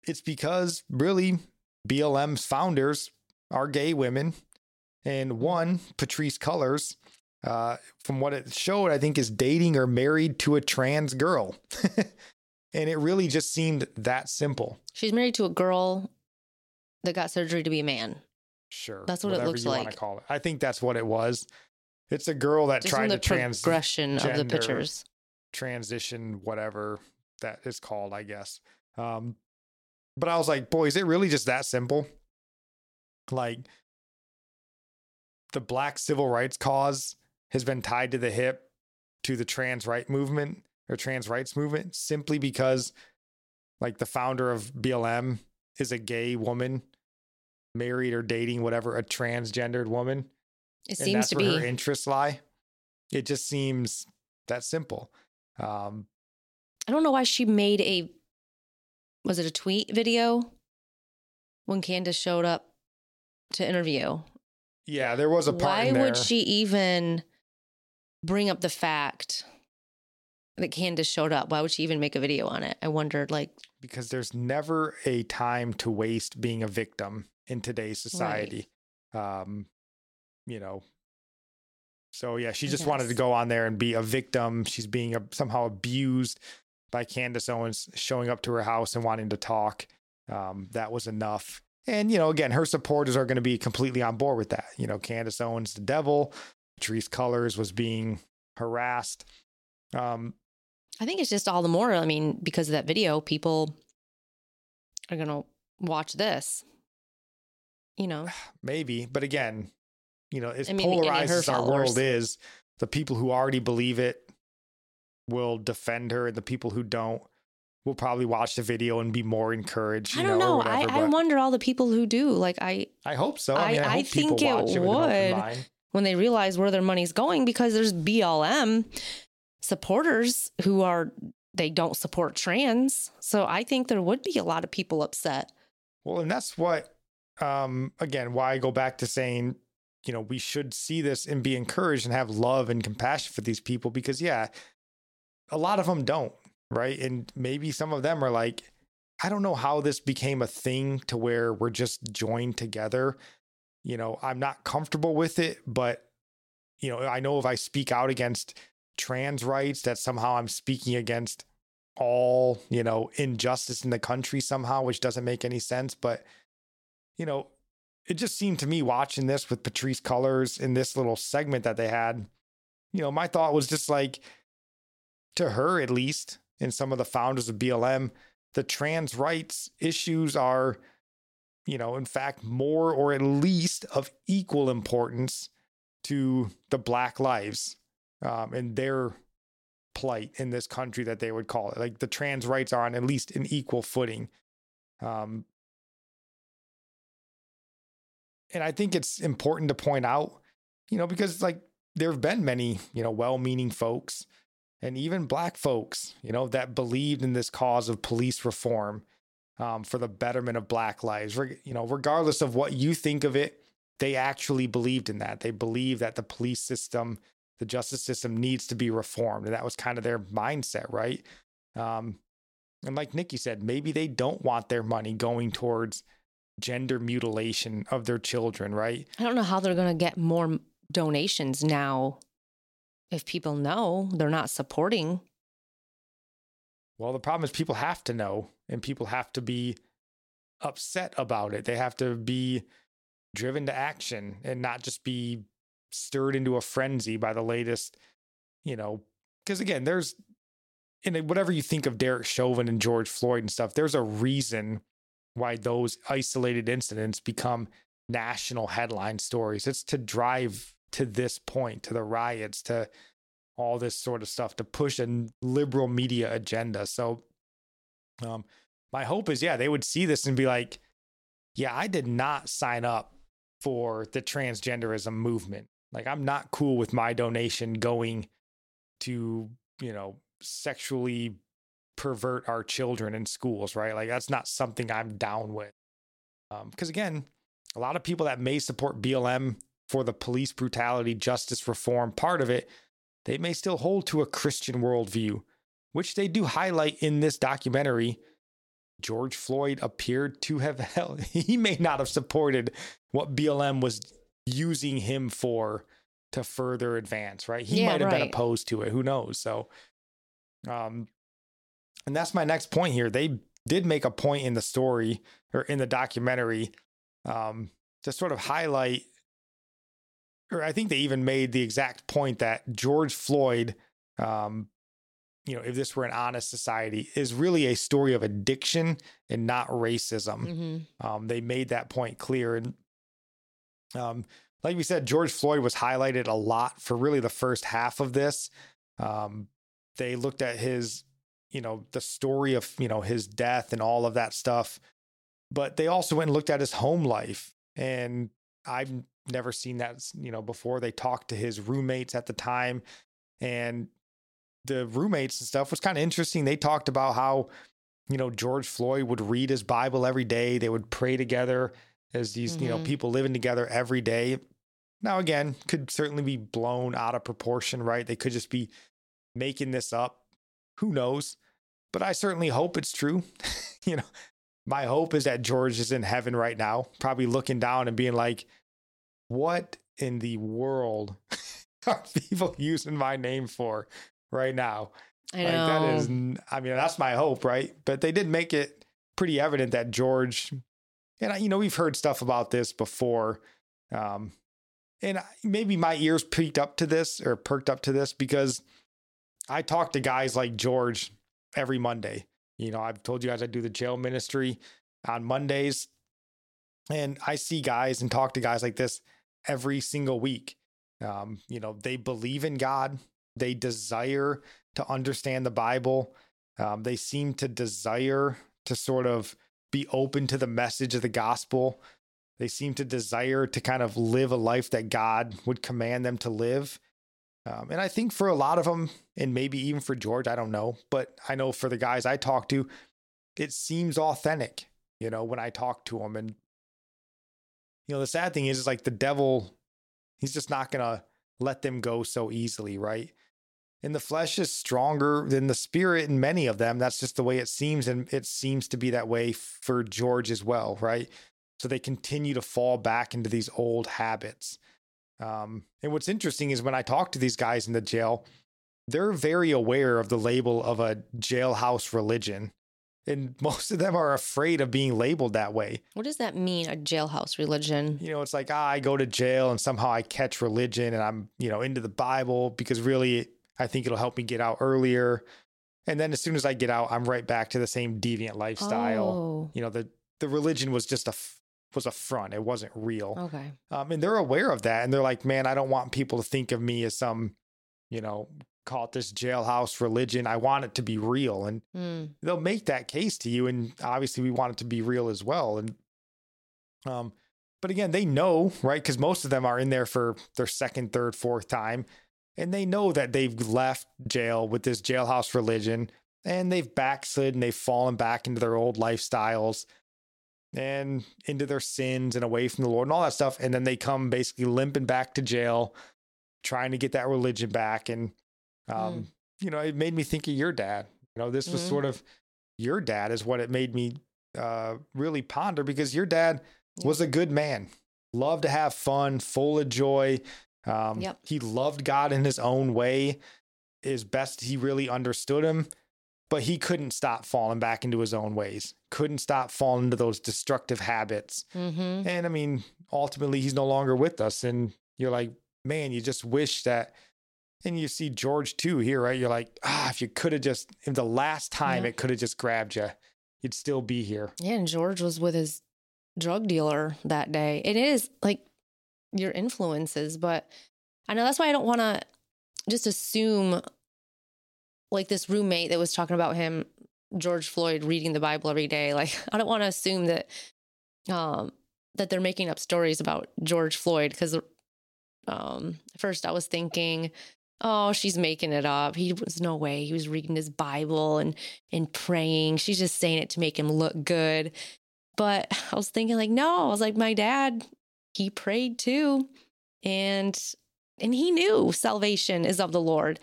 it's because really BLM's founders are gay women. And one, Patrisse Cullors, uh, from what it showed, I think is dating or married to a trans girl. *laughs* and it really just seemed that simple. She's married to a girl that got surgery to be a man. Sure. That's what it looks you like. call it. I think that's what it was. It's a girl that Just tried the to trans progression of the pictures. transition, whatever that is called, I guess. Um, but I was like, boy, is it really just that simple? Like, the black civil rights cause has been tied to the hip to the trans right movement or trans rights movement simply because, like, the founder of BLM is a gay woman, married or dating whatever, a transgendered woman It seems to where be. her interests lie. It just seems that simple. Um, I don't know why she made a was it a tweet video when Candace showed up to interview. yeah, there was a part Why would she even bring up the fact that Candace showed up? Why would she even make a video on it? I wondered like because there's never a time to waste being a victim in today's society. Um, you know. So yeah, she just wanted to go on there and be a victim. She's being a, somehow abused by Candace Owens showing up to her house and wanting to talk. Um, that was enough. And you know, again, her supporters are going to be completely on board with that. You know, Candace Owens, the devil. Patrisse Cullors was being harassed. Um, I think it's just all the more. I mean, because of that video, people are gonna watch this. You know, *sighs* maybe but again you know as I mean, any of her polarized as our world is the people who already believe it will defend her and the people who don't will probably watch the video and be more encouraged you I don't know, know. or I, whatever, I wonder all the people who do. Like, I I hope so i mean i, I- I hope people think it watch it with an open would. mind. when they realize where their money's going, because there's BLM supporters who are they don't support trans. So I think there would be a lot of people upset. well and that's what um again why i go back to saying you know we should see this and be encouraged and have love and compassion for these people because yeah a lot of them don't right and maybe some of them are like i don't know how this became a thing to where we're just joined together you know i'm not comfortable with it but you know, I know if I speak out against trans rights, that somehow I'm speaking against all, you know, injustice in the country somehow, which doesn't make any sense. But, you know, it just seemed to me watching this with Patrisse Cullors in this little segment that they had, you know, my thought was just like, to her at least, and some of the founders of BLM, the trans rights issues are, you know, in fact, more or at least of equal importance to the Black lives um, and their plight in this country that they would call it. Like the trans rights are on at least an equal footing. Um, and I think it's important to point out, you know, because like there have been many, you know, well meaning folks and even black folks, you know, that believed in this cause of police reform um, for the betterment of black lives. You know, regardless of what you think of it, they actually believed in that. They believed that the police system, the justice system needs to be reformed. And that was kind of their mindset, right? Um, and like Nickie said, maybe they don't want their money going towards gender mutilation of their children, right? I don't know how they're going to get more donations now if people know they're not supporting. Well, the problem is people have to know and people have to be upset about it. They have to be driven to action and not just be stirred into a frenzy by the latest, you know, because again, there's in whatever you think of Derek Chauvin and George Floyd and stuff, there's a reason why those isolated incidents become national headline stories. It's to drive to this point, to the riots, to all this sort of stuff, to push a liberal media agenda. So, um, my hope is, yeah, they would see this and be like, yeah, I did not sign up for the transgenderism movement. Like, I'm not cool with my donation going to, you know, sexually pervert our children in schools, right? Like, that's not something I'm down with. Because um, again, a lot of people that may support BLM for the police brutality justice reform part of it, they may still hold to a Christian worldview, which they do highlight in this documentary. George Floyd appeared to have *laughs* held, he may not have supported what BLM was using him for to further advance, right? He yeah, might have right. been opposed to it. Who knows? So, um, and that's my next point here. They did make a point in the story or in the documentary um, to sort of highlight or I think they even made the exact point that George Floyd, um, you know, if this were an honest society, is really a story of addiction and not racism. Mm-hmm. Um, they made that point clear. And um, like we said, George Floyd was highlighted a lot for really the first half of this. Um, they looked at his, you know, the story of, you know, his death and all of that stuff. But they also went and looked at his home life. And I've never seen that you know before they talked to his roommates at the time and the roommates and stuff was kind of interesting they talked about how you know george floyd would read his bible every day they would pray together as these mm-hmm. you know mm-hmm. people living together every day now again could certainly be blown out of proportion right they could just be making this up who knows but i certainly hope it's true *laughs* you know my hope is that george is in heaven right now probably looking down and being like what in the world *laughs* are people *laughs* using my name for right now? I know. Like that is, I mean, that's my hope, right? But they did make it pretty evident that George, and I, you know, we've heard stuff about this before. Um, and maybe my ears peaked up to this or perked up to this because I talk to guys like George every Monday. You know, I've told you guys I do the jail ministry on Mondays. And I see guys and talk to guys like this every single week. Um, you know, they believe in God, they desire to understand the Bible, um, they seem to desire to sort of be open to the message of the gospel. They seem to desire to kind of live a life that God would command them to live. Um, and I think for a lot of them, and maybe even for George, I don't know, but I know for the guys I talk to, it seems authentic, you know, when I talk to them. And you know, the sad thing is, is like the devil, he's just not going to let them go so easily, right? And the flesh is stronger than the spirit in many of them. That's just the way it seems. And it seems to be that way for George as well, right? So they continue to fall back into these old habits. Um, and what's interesting is when I talk to these guys in the jail, they're very aware of the label of a jailhouse religion. And *laughs* most of them are afraid of being labeled that way. What does that mean, a jailhouse religion? You know, it's like, ah, I go to jail and somehow I catch religion and I'm, you know, into the Bible because really I think it'll help me get out earlier. And then as soon as I get out, I'm right back to the same deviant lifestyle. Oh, You know, the the religion was just a was a front. It wasn't real. okay. Um, and they're aware of that. And they're like, man, I don't want people to think of me as some, you know, call it this jailhouse religion. I want it to be real. And Mm, they'll make that case to you. And obviously, we want it to be real as well. And, um, but again, they know, right? Because most of them are in there for their second, third, fourth time. And they know that they've left jail with this jailhouse religion and they've backslid and they've fallen back into their old lifestyles and into their sins and away from the Lord and all that stuff. And then they come basically limping back to jail, trying to get that religion back. And, um, you know, it made me think of your dad. You know, this was Mhm. sort of your dad, is what it made me uh, really ponder because your dad was a good man, loved to have fun, full of joy. Um, Yep. He loved God in his own way, as best he really understood him but he couldn't stop falling back into his own ways, couldn't stop falling into those destructive habits. Mm-hmm. And I mean, ultimately, he's no longer with us. And you're like, man, you just wish that. And you see George too here, right? You're like, ah, if you could have just, if the last time Yeah. it could have just grabbed you, you'd still be here. Yeah, and George was with his drug dealer that day. It is like your influences, but I know that's why I don't want to just assume like this roommate that was talking about him, George Floyd reading the Bible every day. Like *laughs* I don't want to assume that um that they're making up stories about George Floyd because um first I was thinking Oh, she's making it up. He was no way. He was reading his Bible and and praying. She's just saying it to make him look good. But *laughs* I was thinking like, no, I was like, my dad, he prayed too. And and he knew salvation is of the Lord.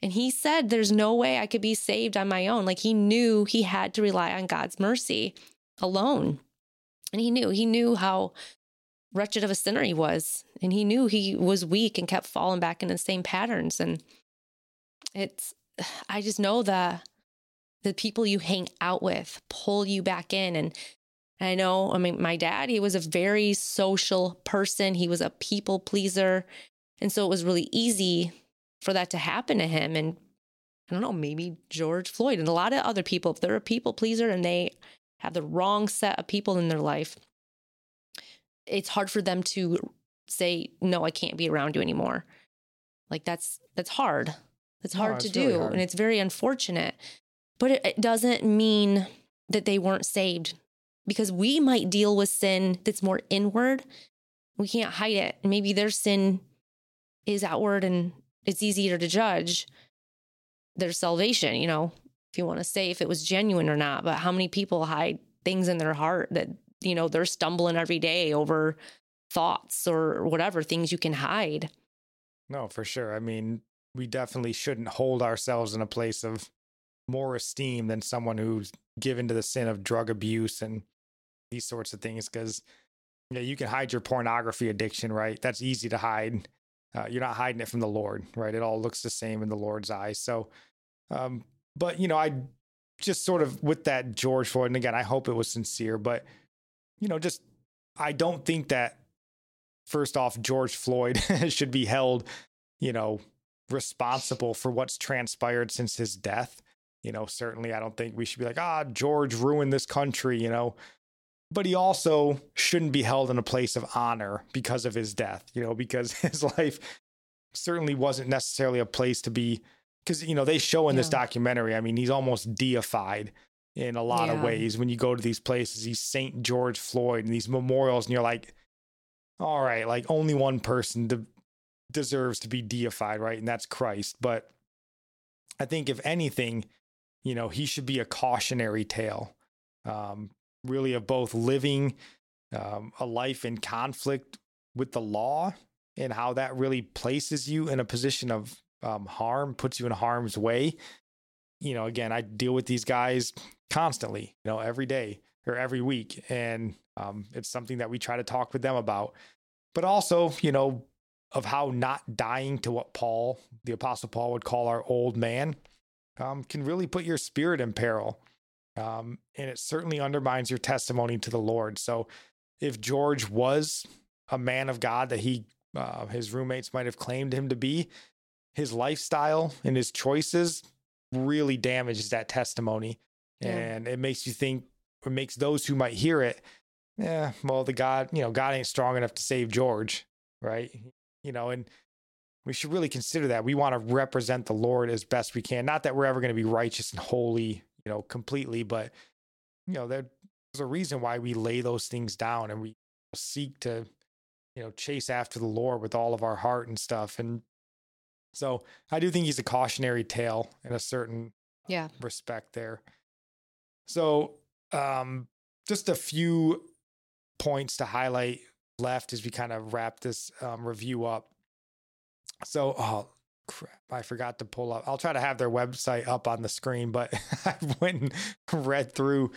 And he said there's no way I could be saved on my own. Like he knew he had to rely on God's mercy alone. And he knew, he knew how wretched of a sinner he was. And he knew he was weak and kept falling back into the same patterns. And it's, I just know that the people you hang out with pull you back in. And I know, I mean, my dad, he was a very social person, he was a people pleaser. And so it was really easy for that to happen to him. And I don't know, maybe George Floyd and a lot of other people, if they're a people pleaser and they have the wrong set of people in their life, it's hard for them to say, no, I can't be around you anymore. Like that's that's hard. That's hard to it's really do. hard. And it's very unfortunate. But it, it doesn't mean that they weren't saved because we might deal with sin that's more inward. We can't hide it. Maybe their sin is outward and it's easier to judge their salvation, you know, if you want to say if it was genuine or not. But how many people hide things in their heart that, you know, they're stumbling every day over thoughts or whatever things you can hide? No, for sure. I mean, we definitely shouldn't hold ourselves in a place of more esteem than someone who's given to the sin of drug abuse and these sorts of things. Because yeah, you can hide your pornography addiction, right? That's easy to hide. Uh, you're not hiding it from the Lord, right? It all looks the same in the Lord's eyes. So, um, but you know, I just sort of with that George Floyd, and again, I hope it was sincere, but you know, just I don't think that first off, George Floyd *laughs* should be held, you know, responsible for what's transpired since his death. You know, certainly I don't think we should be like, ah, George ruined this country, you know. But he also shouldn't be held in a place of honor because of his death, you know, because *laughs* his life certainly wasn't necessarily a place to be. Because, you know, they show in this documentary, I mean, he's almost deified in a lot of ways when you go to these places. He's St. George Floyd and these memorials, and you're like, all right, like only one person de- deserves to be deified, right? And that's Christ. But I think if anything, you know, he should be a cautionary tale, um, really, of both living um, a life in conflict with the law and how that really places you in a position of um, harm, puts you in harm's way. You know, again, I deal with these guys constantly, you know, every day or every week. And um, it's something that we try to talk with them about. But also, you know, of how not dying to what Paul, the Apostle Paul, would call our old man, um, can really put your spirit in peril. Um, and it certainly undermines your testimony to the Lord. So, if George was a man of God that he, uh, his roommates might have claimed him to be, his lifestyle and his choices really damages that testimony. Yeah. And it makes you think, or makes those who might hear it, yeah, well, the God, you know, God ain't strong enough to save George, right? You know, and we should really consider that. We want to represent the Lord as best we can. Not that we're ever going to be righteous and holy, you know, completely, but, you know, there's a reason why we lay those things down and we seek to, you know, chase after the Lord with all of our heart and stuff. And so I do think he's a cautionary tale in a certain Yeah. respect there. So, um, just a few points to highlight left as we kind of wrap this um, review up. So, oh crap, I forgot to pull up. I'll try to have their website up on the screen, but *laughs* I went and read through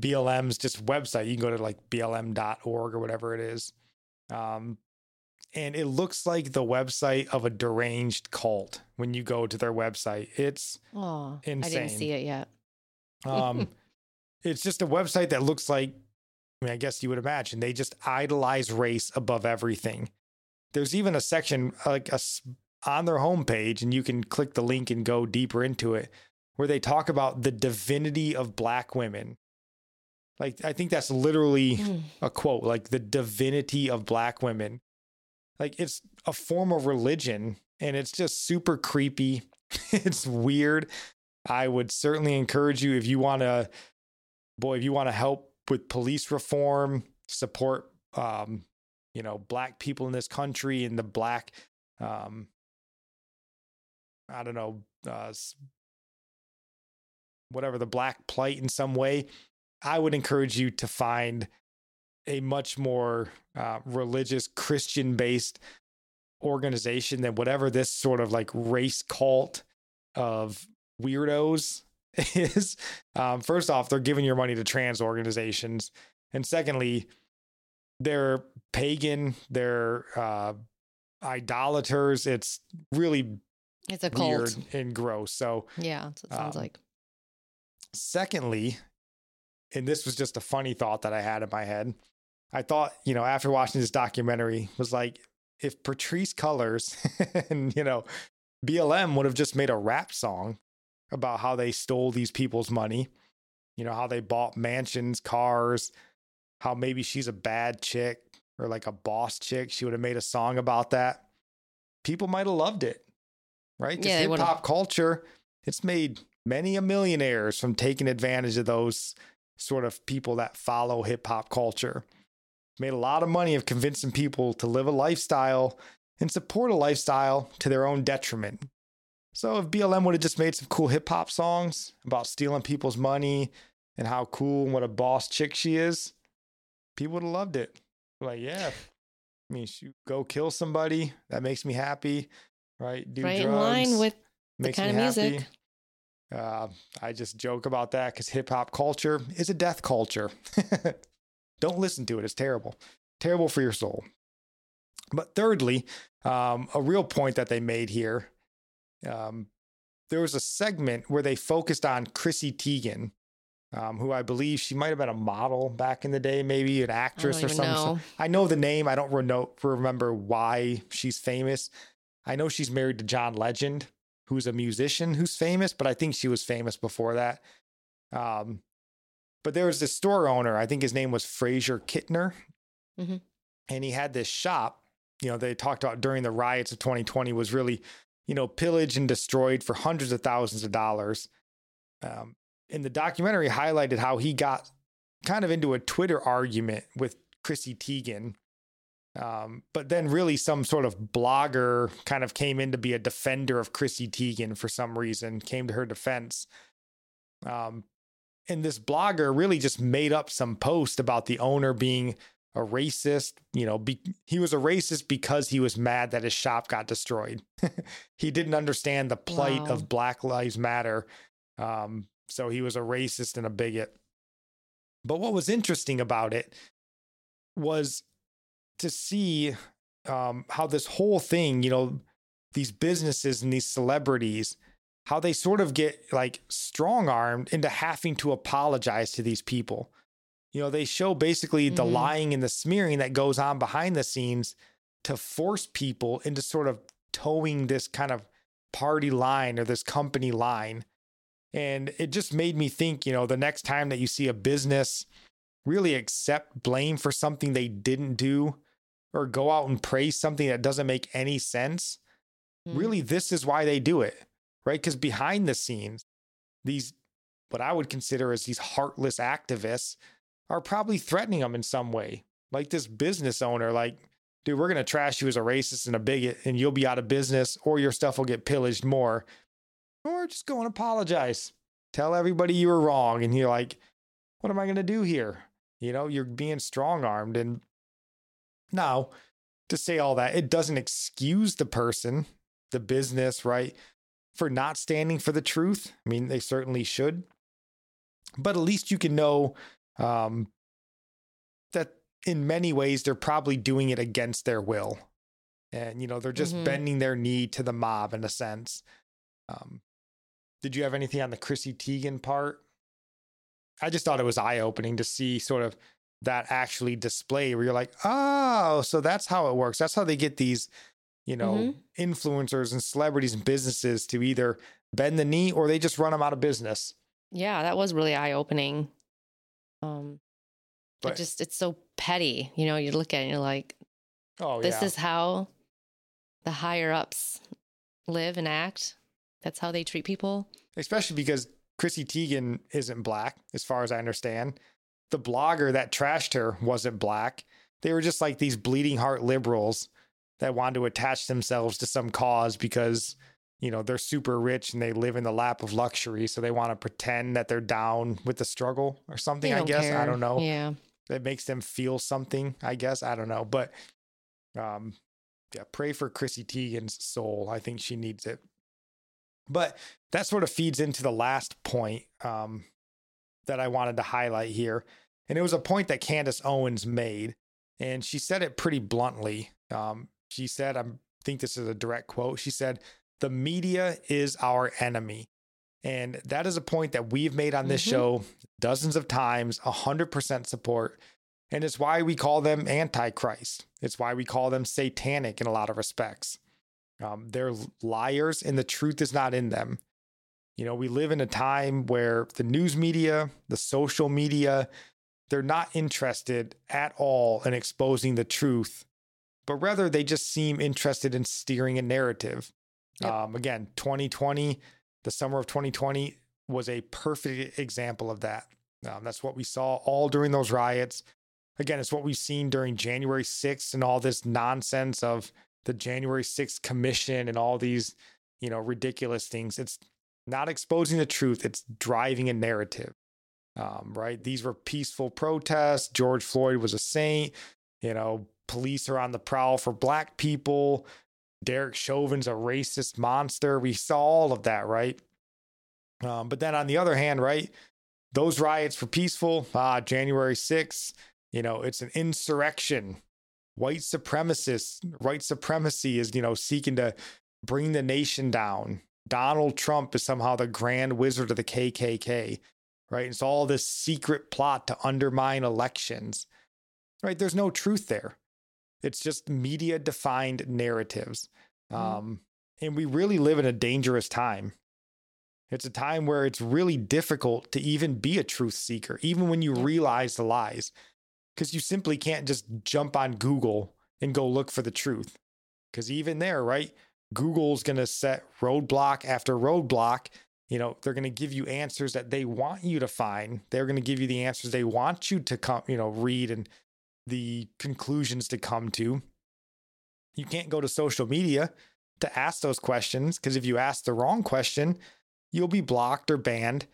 BLM's just website. You can go to like blm.org or whatever it is. Um, and it looks like the website of a deranged cult when you go to their website. It's Oh, I Insane. didn't see it yet. um, it's just a website that looks like, I mean, I guess you would imagine they just idolize race above everything. There's even a section like a, on their homepage, and you can click the link and go deeper into it, where they talk about the divinity of black women. Like, I think that's literally Mm. a quote, like the divinity of black women. Like, it's a form of religion, and it's just super creepy. *laughs* it's weird. I would certainly encourage you if you want to, boy, if you want to help with police reform, support, um, you know, black people in this country and the black, um, I don't know, uh, whatever the black plight in some way. I would encourage you to find a much more uh, religious, Christian based organization than whatever this sort of like race cult of weirdos *laughs* is. Um, first off, they're giving your money to trans organizations. And secondly, they're pagan, they're uh, idolaters. It's really It's a weird cult. and gross. So, Yeah, that's what it sounds Um, like. secondly, and this was just a funny thought that I had in my head. I thought, you know, after watching this documentary, was like, if Patrisse Cullors *laughs* and, you know, BLM would have just made a rap song about how they stole these people's money, you know, how they bought mansions, cars, how maybe she's a bad chick or like a boss chick. She would have made a song about that. People might have loved it, right? Yeah, hip hop culture, it's made many a millionaires from taking advantage of those sort of people that follow hip hop culture. Made a lot of money of convincing people to live a lifestyle and support a lifestyle to their own detriment. So if BLM would have just made some cool hip hop songs about stealing people's money and how cool and what a boss chick she is, people would have loved it. Like, yeah, I mean, shoot, go kill somebody. That makes me happy, right? Do right drugs, in line with the kind of happy. music. Uh, I just joke about that because hip hop culture is a death culture. *laughs* Don't listen to it. It's terrible. Terrible for your soul. But thirdly, um, a real point that they made here um, there was a segment where they focused on Chrissy Teigen, um, who I believe she might have been a model back in the day, maybe an actress or something. know. I know the name. I don't reno- remember why she's famous. I know she's married to John Legend, who's a musician who's famous, but I think she was famous before that. Um, but there was this store owner, I think his name was Fraser Kittner, Mhm. and he had this shop. You know, they talked about during the riots of 2020 was really, you know, pillaged and destroyed for hundreds of thousands of dollars. Um, and the documentary highlighted how he got kind of into a Twitter argument with Chrissy Teigen. Um, but then really some sort of blogger kind of came in to be a defender of Chrissy Teigen for some reason, came to her defense. Um, and this blogger really just made up some post about the owner being a racist. You know, be, he was a racist because he was mad that his shop got destroyed. *laughs* he didn't understand the plight Wow. of Black Lives Matter. Um, so he was a racist and a bigot. But what was interesting about it was to see um, how this whole thing, you know, these businesses and these celebrities, how they sort of get like strong armed into having to apologize to these people. You know, they show basically the Mhm. lying and the smearing that goes on behind the scenes to force people into sort of toeing this kind of party line or this company line. And it just made me think, you know, the next time that you see a business really accept blame for something they didn't do or go out and praise something that doesn't make any sense, Mm. really this is why they do it, right? Because behind the scenes, these what I would consider as these heartless activists are probably threatening them in some way. Like this business owner, like, dude, we're gonna trash you as a racist and a bigot, and you'll be out of business, or your stuff will get pillaged more. Or just go and apologize. Tell everybody you were wrong. And you're like, what am I gonna do here? You know, you're being strong armed. And now, to say all that, it doesn't excuse the person, the business, right, for not standing for the truth. I mean, they certainly should. But at least you can know um, that in many ways they're probably doing it against their will. And, you know, they're just Mhm. bending their knee to the mob in a sense. Um, did you have anything on the Chrissy Teigen part? I just thought it was eye opening to see sort of that actually display where you're like, oh, so that's how it works. That's how they get these, you know, Mhm. influencers and celebrities and businesses to either bend the knee or they just run them out of business. Yeah, that was really eye opening. Um, But- it just it's so petty. You know, you look at it and you're like, Oh, this yeah. is how the higher ups live and act. That's how they treat people. especially because Chrissy Teigen isn't black, as far as I understand. The blogger that trashed her wasn't black. They were just like these bleeding heart liberals that wanted to attach themselves to some cause because, you know, they're super rich and they live in the lap of luxury. So they want to pretend that they're down with the struggle or something, I guess. I don't know. Yeah. That makes them feel something, I guess. I don't know. But um, yeah, pray for Chrissy Teigen's soul. I think she needs it. But that sort of feeds into the last point um, that I wanted to highlight here. And it was a point that Candace Owens made. And she said it pretty bluntly. Um, she said, I think this is a direct quote. She said, The media is our enemy. And that is a point that we've made on this Mhm. show dozens of times, 100% support. And it's why we call them antichrist. It's why we call them satanic in a lot of respects. Um, they're liars and the truth is not in them. You know, we live in a time where the news media, the social media, they're not interested at all in exposing the truth, but rather they just seem interested in steering a narrative. Yep. Um, again, 2020, the summer of 2020 was a perfect example of that. Um, that's what we saw all during those riots. Again, it's what we've seen during January 6th and all this nonsense of the January 6th commission and all these, you know, ridiculous things. It's not exposing the truth, it's driving a narrative. Um, right? These were peaceful protests. George Floyd was a saint. You know, police are on the prowl for black people. Derek Chauvin's a racist monster. We saw all of that, right? Um, but then on the other hand, right, those riots were peaceful. Ah, January 6th, you know, it's an insurrection. White supremacists, white supremacy is, you know, seeking to bring the nation down. Donald Trump is somehow the grand wizard of the KKK, right? It's all this secret plot to undermine elections, right? There's no truth there. It's just media defined narratives. Um, and we really live in a dangerous time. It's a time where it's really difficult to even be a truth seeker, even when you realize the lies, because you simply can't just jump on Google and go look for the truth. Because even there, right? Google's going to set roadblock after roadblock. You know, they're going to give you answers that they want you to find. They're going to give you the answers they want you to come, you know, read and the conclusions to come to. You can't go to social media to ask those questions because if you ask the wrong question, you'll be blocked or banned.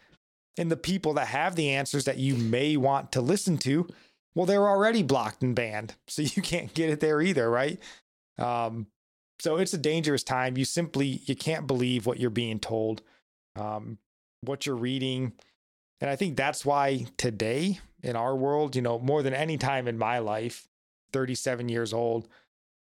And the people that have the answers that you may want to listen to, well, they're already blocked and banned. So *laughs* you can't get it there either, right? Um, so it's a dangerous time. You simply you can't believe what you're being told, um, what you're reading. And I think that's why today in our world, you know, more than any time in my life, 37 years old,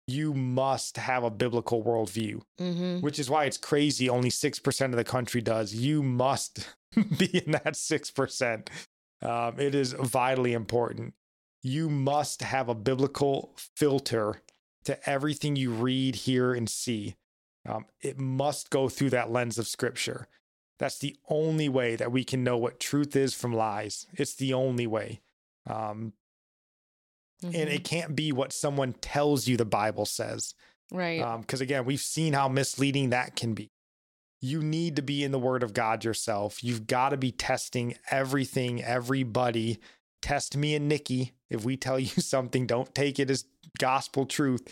you must have a biblical worldview, Mm-hmm. which is why it's crazy. Only 6% of the country does. You must *laughs* be in that 6%. Um, it is vitally important. You must have a biblical filter to everything you read, hear, and see. Um, it must go through that lens of scripture. That's the only way that we can know what truth is from lies. It's the only way. Um, Mm-hmm. and it can't be what someone tells you the Bible says. right. Because again, we've seen how misleading that can be. You need to be in the Word of God yourself. You've got to be testing everything, everybody. Test me and Nickie. If we tell *laughs* you something, don't take it as gospel truth.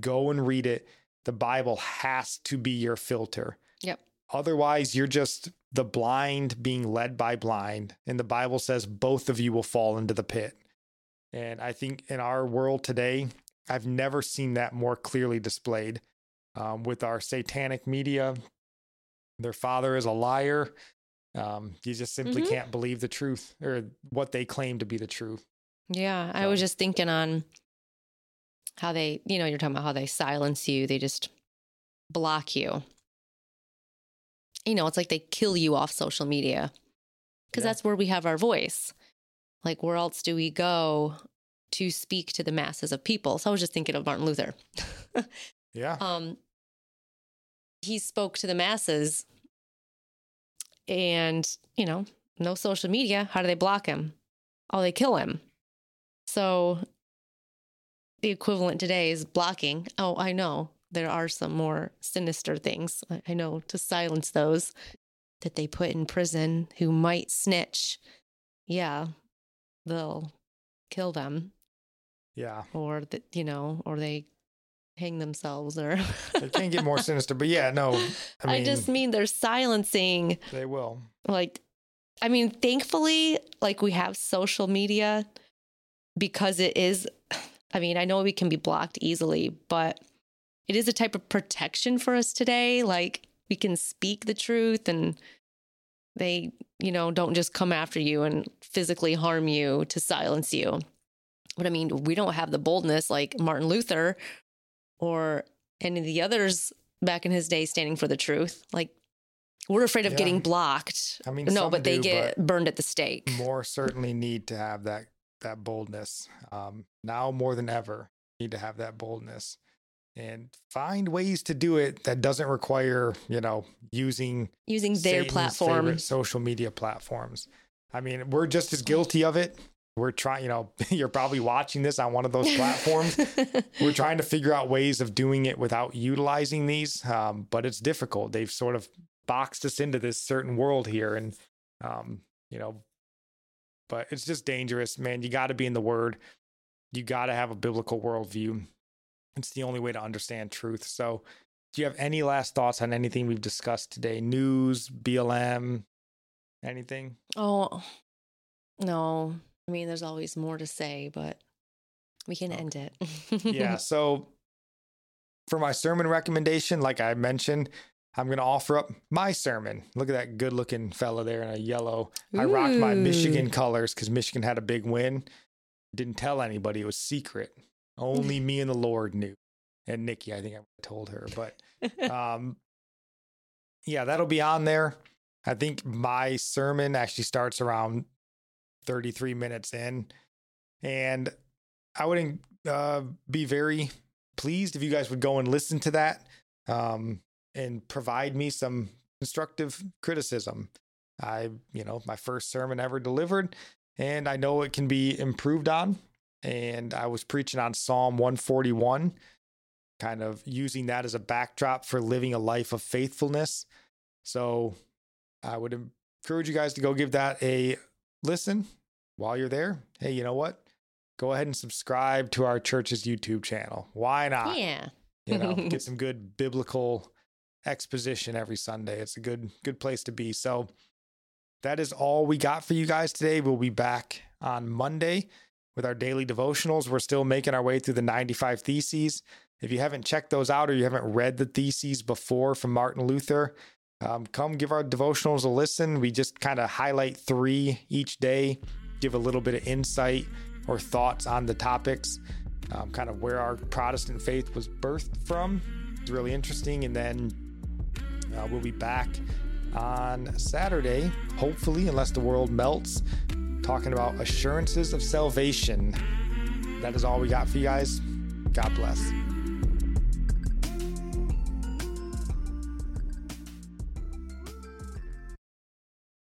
Go and read it. The Bible has to be your filter. Yep. Otherwise, you're just the blind being led by blind. And the Bible says both of you will fall into the pit. And I think in our world today, I've never seen that more clearly displayed um, with our satanic media. Their father is a liar. Um, you just simply Mhm. can't believe the truth or what they claim to be the truth. Yeah, I was just thinking on how they, you know, you're talking about how they silence you, they just block you. You know, it's like they kill you off social media because Yeah. that's where we have our voice. Like, where else do we go to speak to the masses of people? So I was just thinking of Martin Luther. *laughs* Yeah. um, he spoke to the masses and you know no social media how do they block him oh they kill him so the equivalent today is blocking oh i know there are some more sinister things I- i know to silence those that they put in prison who might snitch yeah they'll kill them yeah. or that you know or they hang themselves or It can't get more *laughs* sinister, but yeah, no. I I, mean, just mean they're silencing they will. like I mean thankfully like we have social media because it is I mean I know we can be blocked easily but it is a type of protection for us today like we can speak the truth and they you know don't just come after you and physically harm you to silence you but I mean we don't have the boldness like Martin Luther or any of the others back in his day standing for the truth like we're afraid of Yeah. getting blocked. I mean, no, but they do, get burned at the stake. more certainly need to have that that boldness um, now more than ever need to have that boldness and find ways to do it that doesn't require you know using Using their Satan's platform. social media platforms. I mean we're just as guilty of it. We're trying you know *laughs* you're probably watching this on one of *laughs* those platforms. We're trying to *laughs* figure out ways of doing it without utilizing these um, but it's difficult. They've sort of boxed us into this certain world here and um, you know but it's just dangerous man you got to be in the word you got to have a biblical worldview it's the only way to understand truth so do you have any last thoughts on anything we've discussed today news blm anything oh, no. I mean, there's always more to say, but we can oh. end it. *laughs* yeah. So for my sermon recommendation, like I mentioned, I'm going to offer up my sermon. Look at that good looking fella there in a yellow. I rocked my Michigan colors because Michigan had a big win. Didn't tell anybody. It was secret. Only *laughs* me and the Lord knew. And Nickie, I think I told her. But *laughs* um, yeah, that'll be on there. I think my sermon actually starts around 33 minutes in. And I would uh, be very pleased if you guys would go and listen to that um, and provide me some constructive criticism. I, you know, my first sermon ever delivered, and I know it can be improved on. And I was preaching on Psalm 141, kind of using that as a backdrop for living a life of faithfulness. So I would encourage you guys to go give that a listen while you're there. Hey, you know what? Go ahead and subscribe to our church's YouTube channel. Why not? yeah. You know, get *laughs* some good biblical exposition every Sunday. It's a good good place to be. So that is all we got for you guys today. We'll be back on Monday with our daily devotionals. We're still making our way through the 95 theses. If you haven't checked those out or you haven't read the theses before from Martin Luther, um, come give our devotionals a listen. We just kind of highlight three each day, give a little bit of insight or thoughts on the topics. um, kind of where our Protestant faith was birthed from. It's really interesting. And then uh, we'll be back on Saturday, hopefully, unless the world melts, talking about assurances of salvation. That is all we got for you guys. God bless.